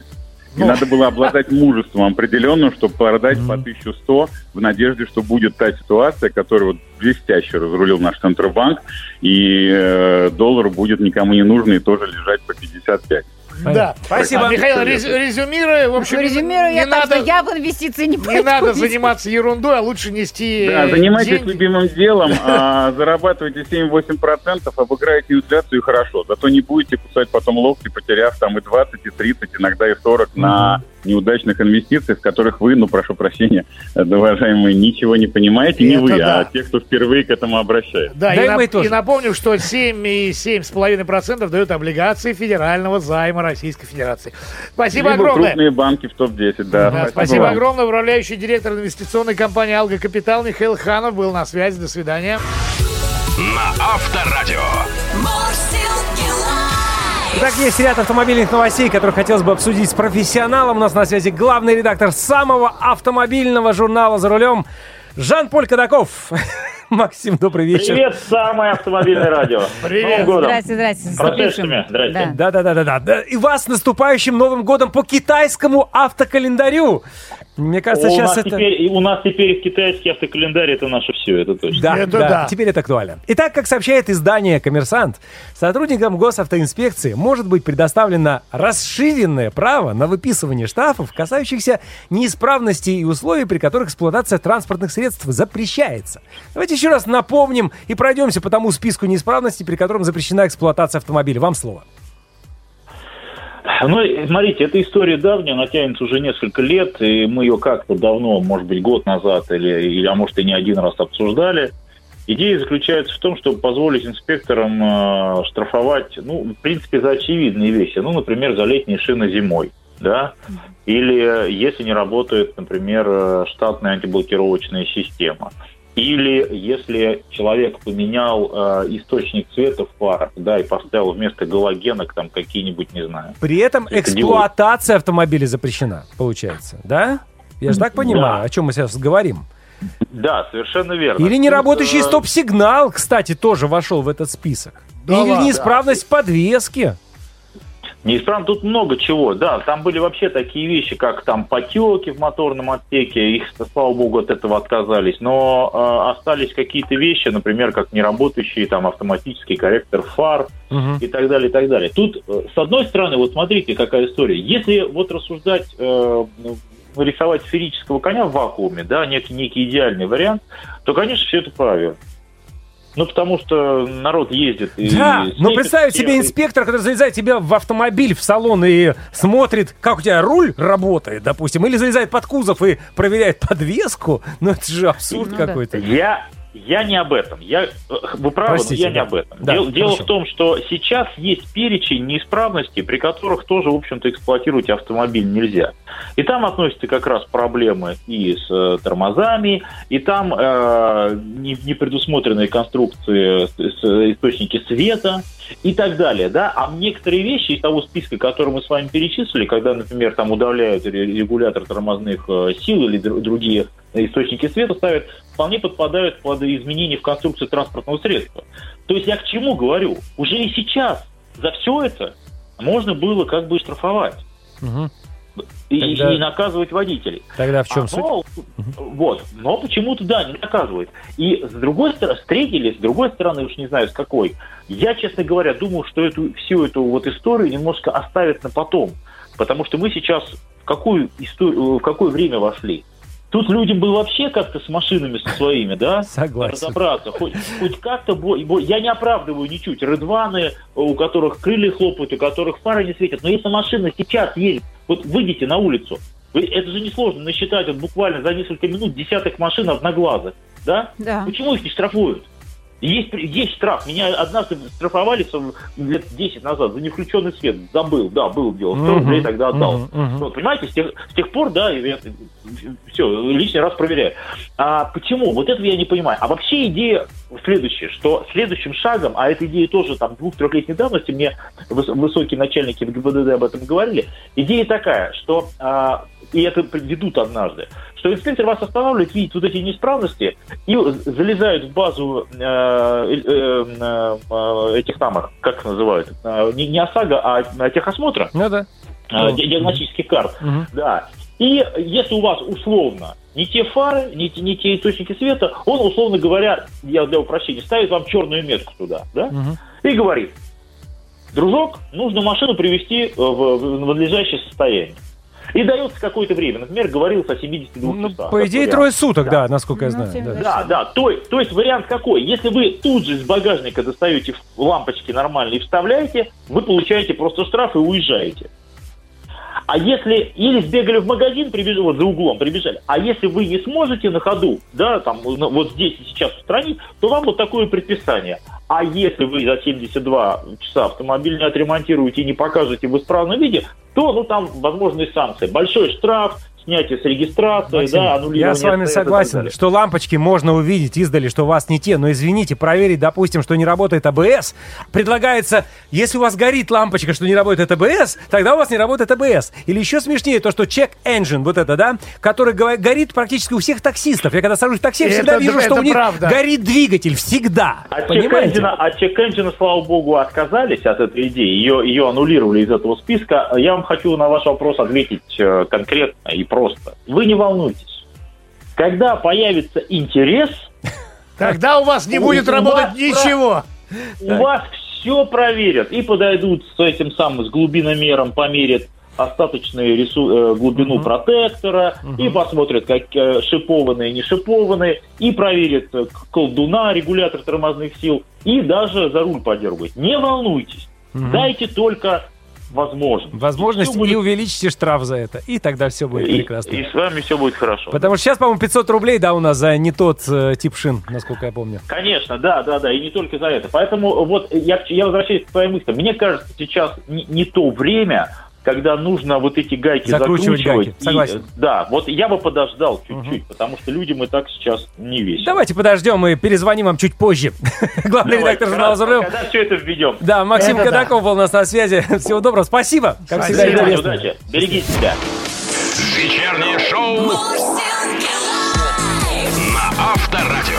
И Ну. надо было обладать мужеством определенным, чтобы продать по 1100 в надежде, что будет та ситуация, которую вот блестяще разрулил наш Центробанк, и э, доллар будет никому не нужный и тоже лежать по 55. Да. Спасибо. А, Михаил, рез- резюмируя, в общем, Резюмирую не я так, надо, что я в инвестиции не не надо заниматься ерундой, а лучше нести Да, занимайтесь деньги. любимым делом, а, зарабатывайте 7-8%, обыграете инфляцию и хорошо. Зато не будете кусать потом локти, потеряв там и 20, и 30, иногда и 40 на неудачных инвестициях, в которых вы, ну, прошу прощения, э, уважаемые, ничего не понимаете, не Это вы, да. а те, кто впервые к этому обращается. Да, Да и, и нап- и напомню, что 7,7,5% дают облигации федерального займа Российской Федерации. Спасибо Либо огромное. крупные банки в топ-10, да. Да, спасибо вам. огромное. Управляющий директор инвестиционной компании «Алга Капитал» Михаил Ханов был на связи. До свидания. На Авторадио. Итак, есть ряд автомобильных новостей, которые хотелось бы обсудить с профессионалом. У нас на связи главный редактор самого автомобильного журнала «За рулем» Жан-Поль Кадаков. Максим, добрый вечер. Привет, самое автомобильное радио. Привет. С Новым годом. Здрасте, здрасте. с наступившим. Здрасте. Да. Да, да, да, да, да. И вас с наступающим Новым годом по китайскому автокалендарю. Мне кажется, у, сейчас это... теперь, у нас теперь китайский автокалендарь это наше все, это точно. Да, Это да, да. теперь это актуально. Итак, как сообщает издание «Коммерсант», сотрудникам госавтоинспекции может быть предоставлено расширенное право на выписывание штрафов, касающихся неисправностей и условий, при которых эксплуатация транспортных средств запрещается. Давайте еще раз напомним и пройдемся по тому списку неисправностей, при котором запрещена эксплуатация автомобиля. Вам слово. Ну, смотрите, эта история давняя, она тянется уже несколько лет, и мы ее как-то давно, может быть, год назад, или, или а может, и не один раз обсуждали. Идея заключается в том, чтобы позволить инспекторам э, штрафовать, ну, в принципе, за очевидные вещи. Ну, например, за летние шины зимой, да, или если не работает, например, э, штатная антиблокировочная система. Или если человек поменял э, источник цвета в фарах, да, и поставил вместо галогенок там какие-нибудь, не знаю, При этом Это эксплуатация автомобиля запрещена, получается, да? Я же так понимаю, Да. о чем мы сейчас говорим. Да, совершенно верно. Или неработающий э, стоп-сигнал, кстати, тоже вошел в этот список. Да Или ладно? неисправность подвески. Неисправно тут много чего. Да, там были вообще такие вещи, как там потеки в моторном отсеке. Их, слава богу, от этого отказались. Но э, остались какие-то вещи, например, как неработающий там автоматический корректор фар Мгм. и так далее, и так далее. Тут, э, с одной стороны, вот смотрите, какая история. Если вот рассуждать, э, ну, рисовать сферического коня в вакууме, да, некий, некий идеальный вариант, то, конечно, все это правильно. Ну, потому что народ ездит. и Да, но всех, себе и- инспектор, который залезает тебе в автомобиль, в салон и смотрит, как у тебя руль работает, допустим, или залезает под кузов и проверяет подвеску, ну это же абсурд Ну да. какой-то. Я, я не об этом. Я, э, вы правы, но Простите, я не да. об этом. Да, Дел- Дело хорошо. в том, что сейчас есть перечень неисправностей, при которых тоже, в общем-то, эксплуатировать автомобиль нельзя. И там относятся как раз проблемы и с э, тормозами, и там э, не, не предусмотренные конструкции, с- с- источники света и так далее. Да? А некоторые вещи из того списка, который мы с вами перечислили, когда, например, там удаляют ре- регулятор тормозных э, сил или др- другие источники света ставят, вполне подпадают под изменения в конструкции транспортного средства. То есть я к чему говорю? Уже и сейчас за все это можно было как бы штрафовать Мгм. И, Тогда- и наказывать водителей. Тогда в чем А, суть? но- Вот, но почему-то, да, не наказывает. И с другой стороны, с третьей или с другой стороны, уж не знаю с какой, я, честно говоря, думаю, что эту, всю эту вот историю немножко оставят на потом. Потому что мы сейчас в какую, историю, в какое время вошли? Тут людям бы вообще как-то с машинами со своими, да? Согласен. Разобраться. Хоть, хоть как-то... бо- Я не оправдываю ничуть. Рыдваны, у которых крылья хлопают, у которых фары не светят. Но если машина сейчас едет, вот выйдите на улицу, вы- это же несложно насчитать вот буквально за несколько минут десяток машин одноглазых, да? Да. Почему их не штрафуют? Есть, есть штраф. Меня однажды штрафовали лет 10 назад за невключенный свет. Забыл, да, было дело. 100 Мгм, рублей тогда отдал. мгм, мгм. Вот, понимаете, с тех, с тех пор, да, я, все, лишний раз проверяю. А почему? Вот этого я не понимаю. А вообще идея следующая, что следующим шагом, а эта идея тоже там двух-трехлетней давности, мне выс- высокие начальники в ГИБДД об этом говорили, идея такая, что, а, и это ведут однажды, что инспектор вас останавливает, видит вот эти неисправности и залезают в базу э, э, э, э, этих самых, как называют, э, не, не ОСАГО, а э, техосмотра, Ну да. э, ди- диагностических карт. Мгм. Да. И если у вас условно не те фары, не, те- не те источники света, он, условно говоря, я для упрощения, ставит вам черную метку туда, да? Мгм. И говорит, дружок, нужно машину привести в, в надлежащее состояние. И дается какое-то время. Например, говорилось о 72 Ну, часах. по идее, трое суток, Да. да, насколько я Ну, знаю. да. Да, да. То, есть- то есть вариант какой? Если вы тут же из багажника достаете в- лампочки нормальные и вставляете, вы получаете просто штраф и уезжаете. А если или сбегали в магазин, прибежали, вот за углом прибежали, а если вы не сможете на ходу, да, там вот здесь и сейчас устранить, то вам вот такое предписание. А если вы за 72 часа автомобиль не отремонтируете и не покажете в исправном виде, то ну там возможны санкции. Большой штраф, снятие с регистрации, Максим, да, аннулирование я с вами согласен, что лампочки можно увидеть издали, что у вас не те, но извините, проверить, допустим, что не работает АБС, предлагается, если у вас горит лампочка, что не работает АБС, тогда у вас не работает АБС. Или еще смешнее то, что check engine, вот это, да, который го- горит практически у всех таксистов. Я когда сажусь в такси, я всегда Это- вижу, что это у них правда. горит двигатель, всегда. От Понимаете? чек-энджина, от чек-энджина, слава богу, отказались от этой идеи, ее, ее аннулировали из этого списка. Я вам хочу на ваш вопрос ответить э, конкретно и просто. Вы не волнуйтесь. Когда появится интерес, Тогда у вас не будет работать ничего. у вас все проверят и подойдут с этим самым, с глубиномером, померят остаточную рису- э, глубину протектора, и посмотрят, как э, шипованные, не шипованные, и проверят э, колдуна, регулятор тормозных сил, и даже за руль подергают. Не волнуйтесь. Дайте только возможность. Возможность Всё будет- и увеличите штраф за это, и тогда все будет и, прекрасно. и с вами все будет хорошо. Потому что сейчас, по-моему, 500 рублей, да, у нас за не тот э, тип шин, насколько я помню. Конечно, да, да, да, и не только за это. Поэтому вот я, я возвращаюсь к твоим мыслям. Мне кажется, сейчас не, не то время, когда нужно вот эти гайки закручивать. закручивать гайки. Согласен. Да, вот я бы подождал чуть-чуть, угу. потому что людям и так сейчас не весело. Давайте подождем и перезвоним вам чуть позже. Главный редактор журнала «Взрыв». Когда все это введем. Да, Максим Кадаков был у нас на связи. Всего доброго. Спасибо. Как всегда. Удачи. Берегите себя. Вечернее шоу на Авторадио.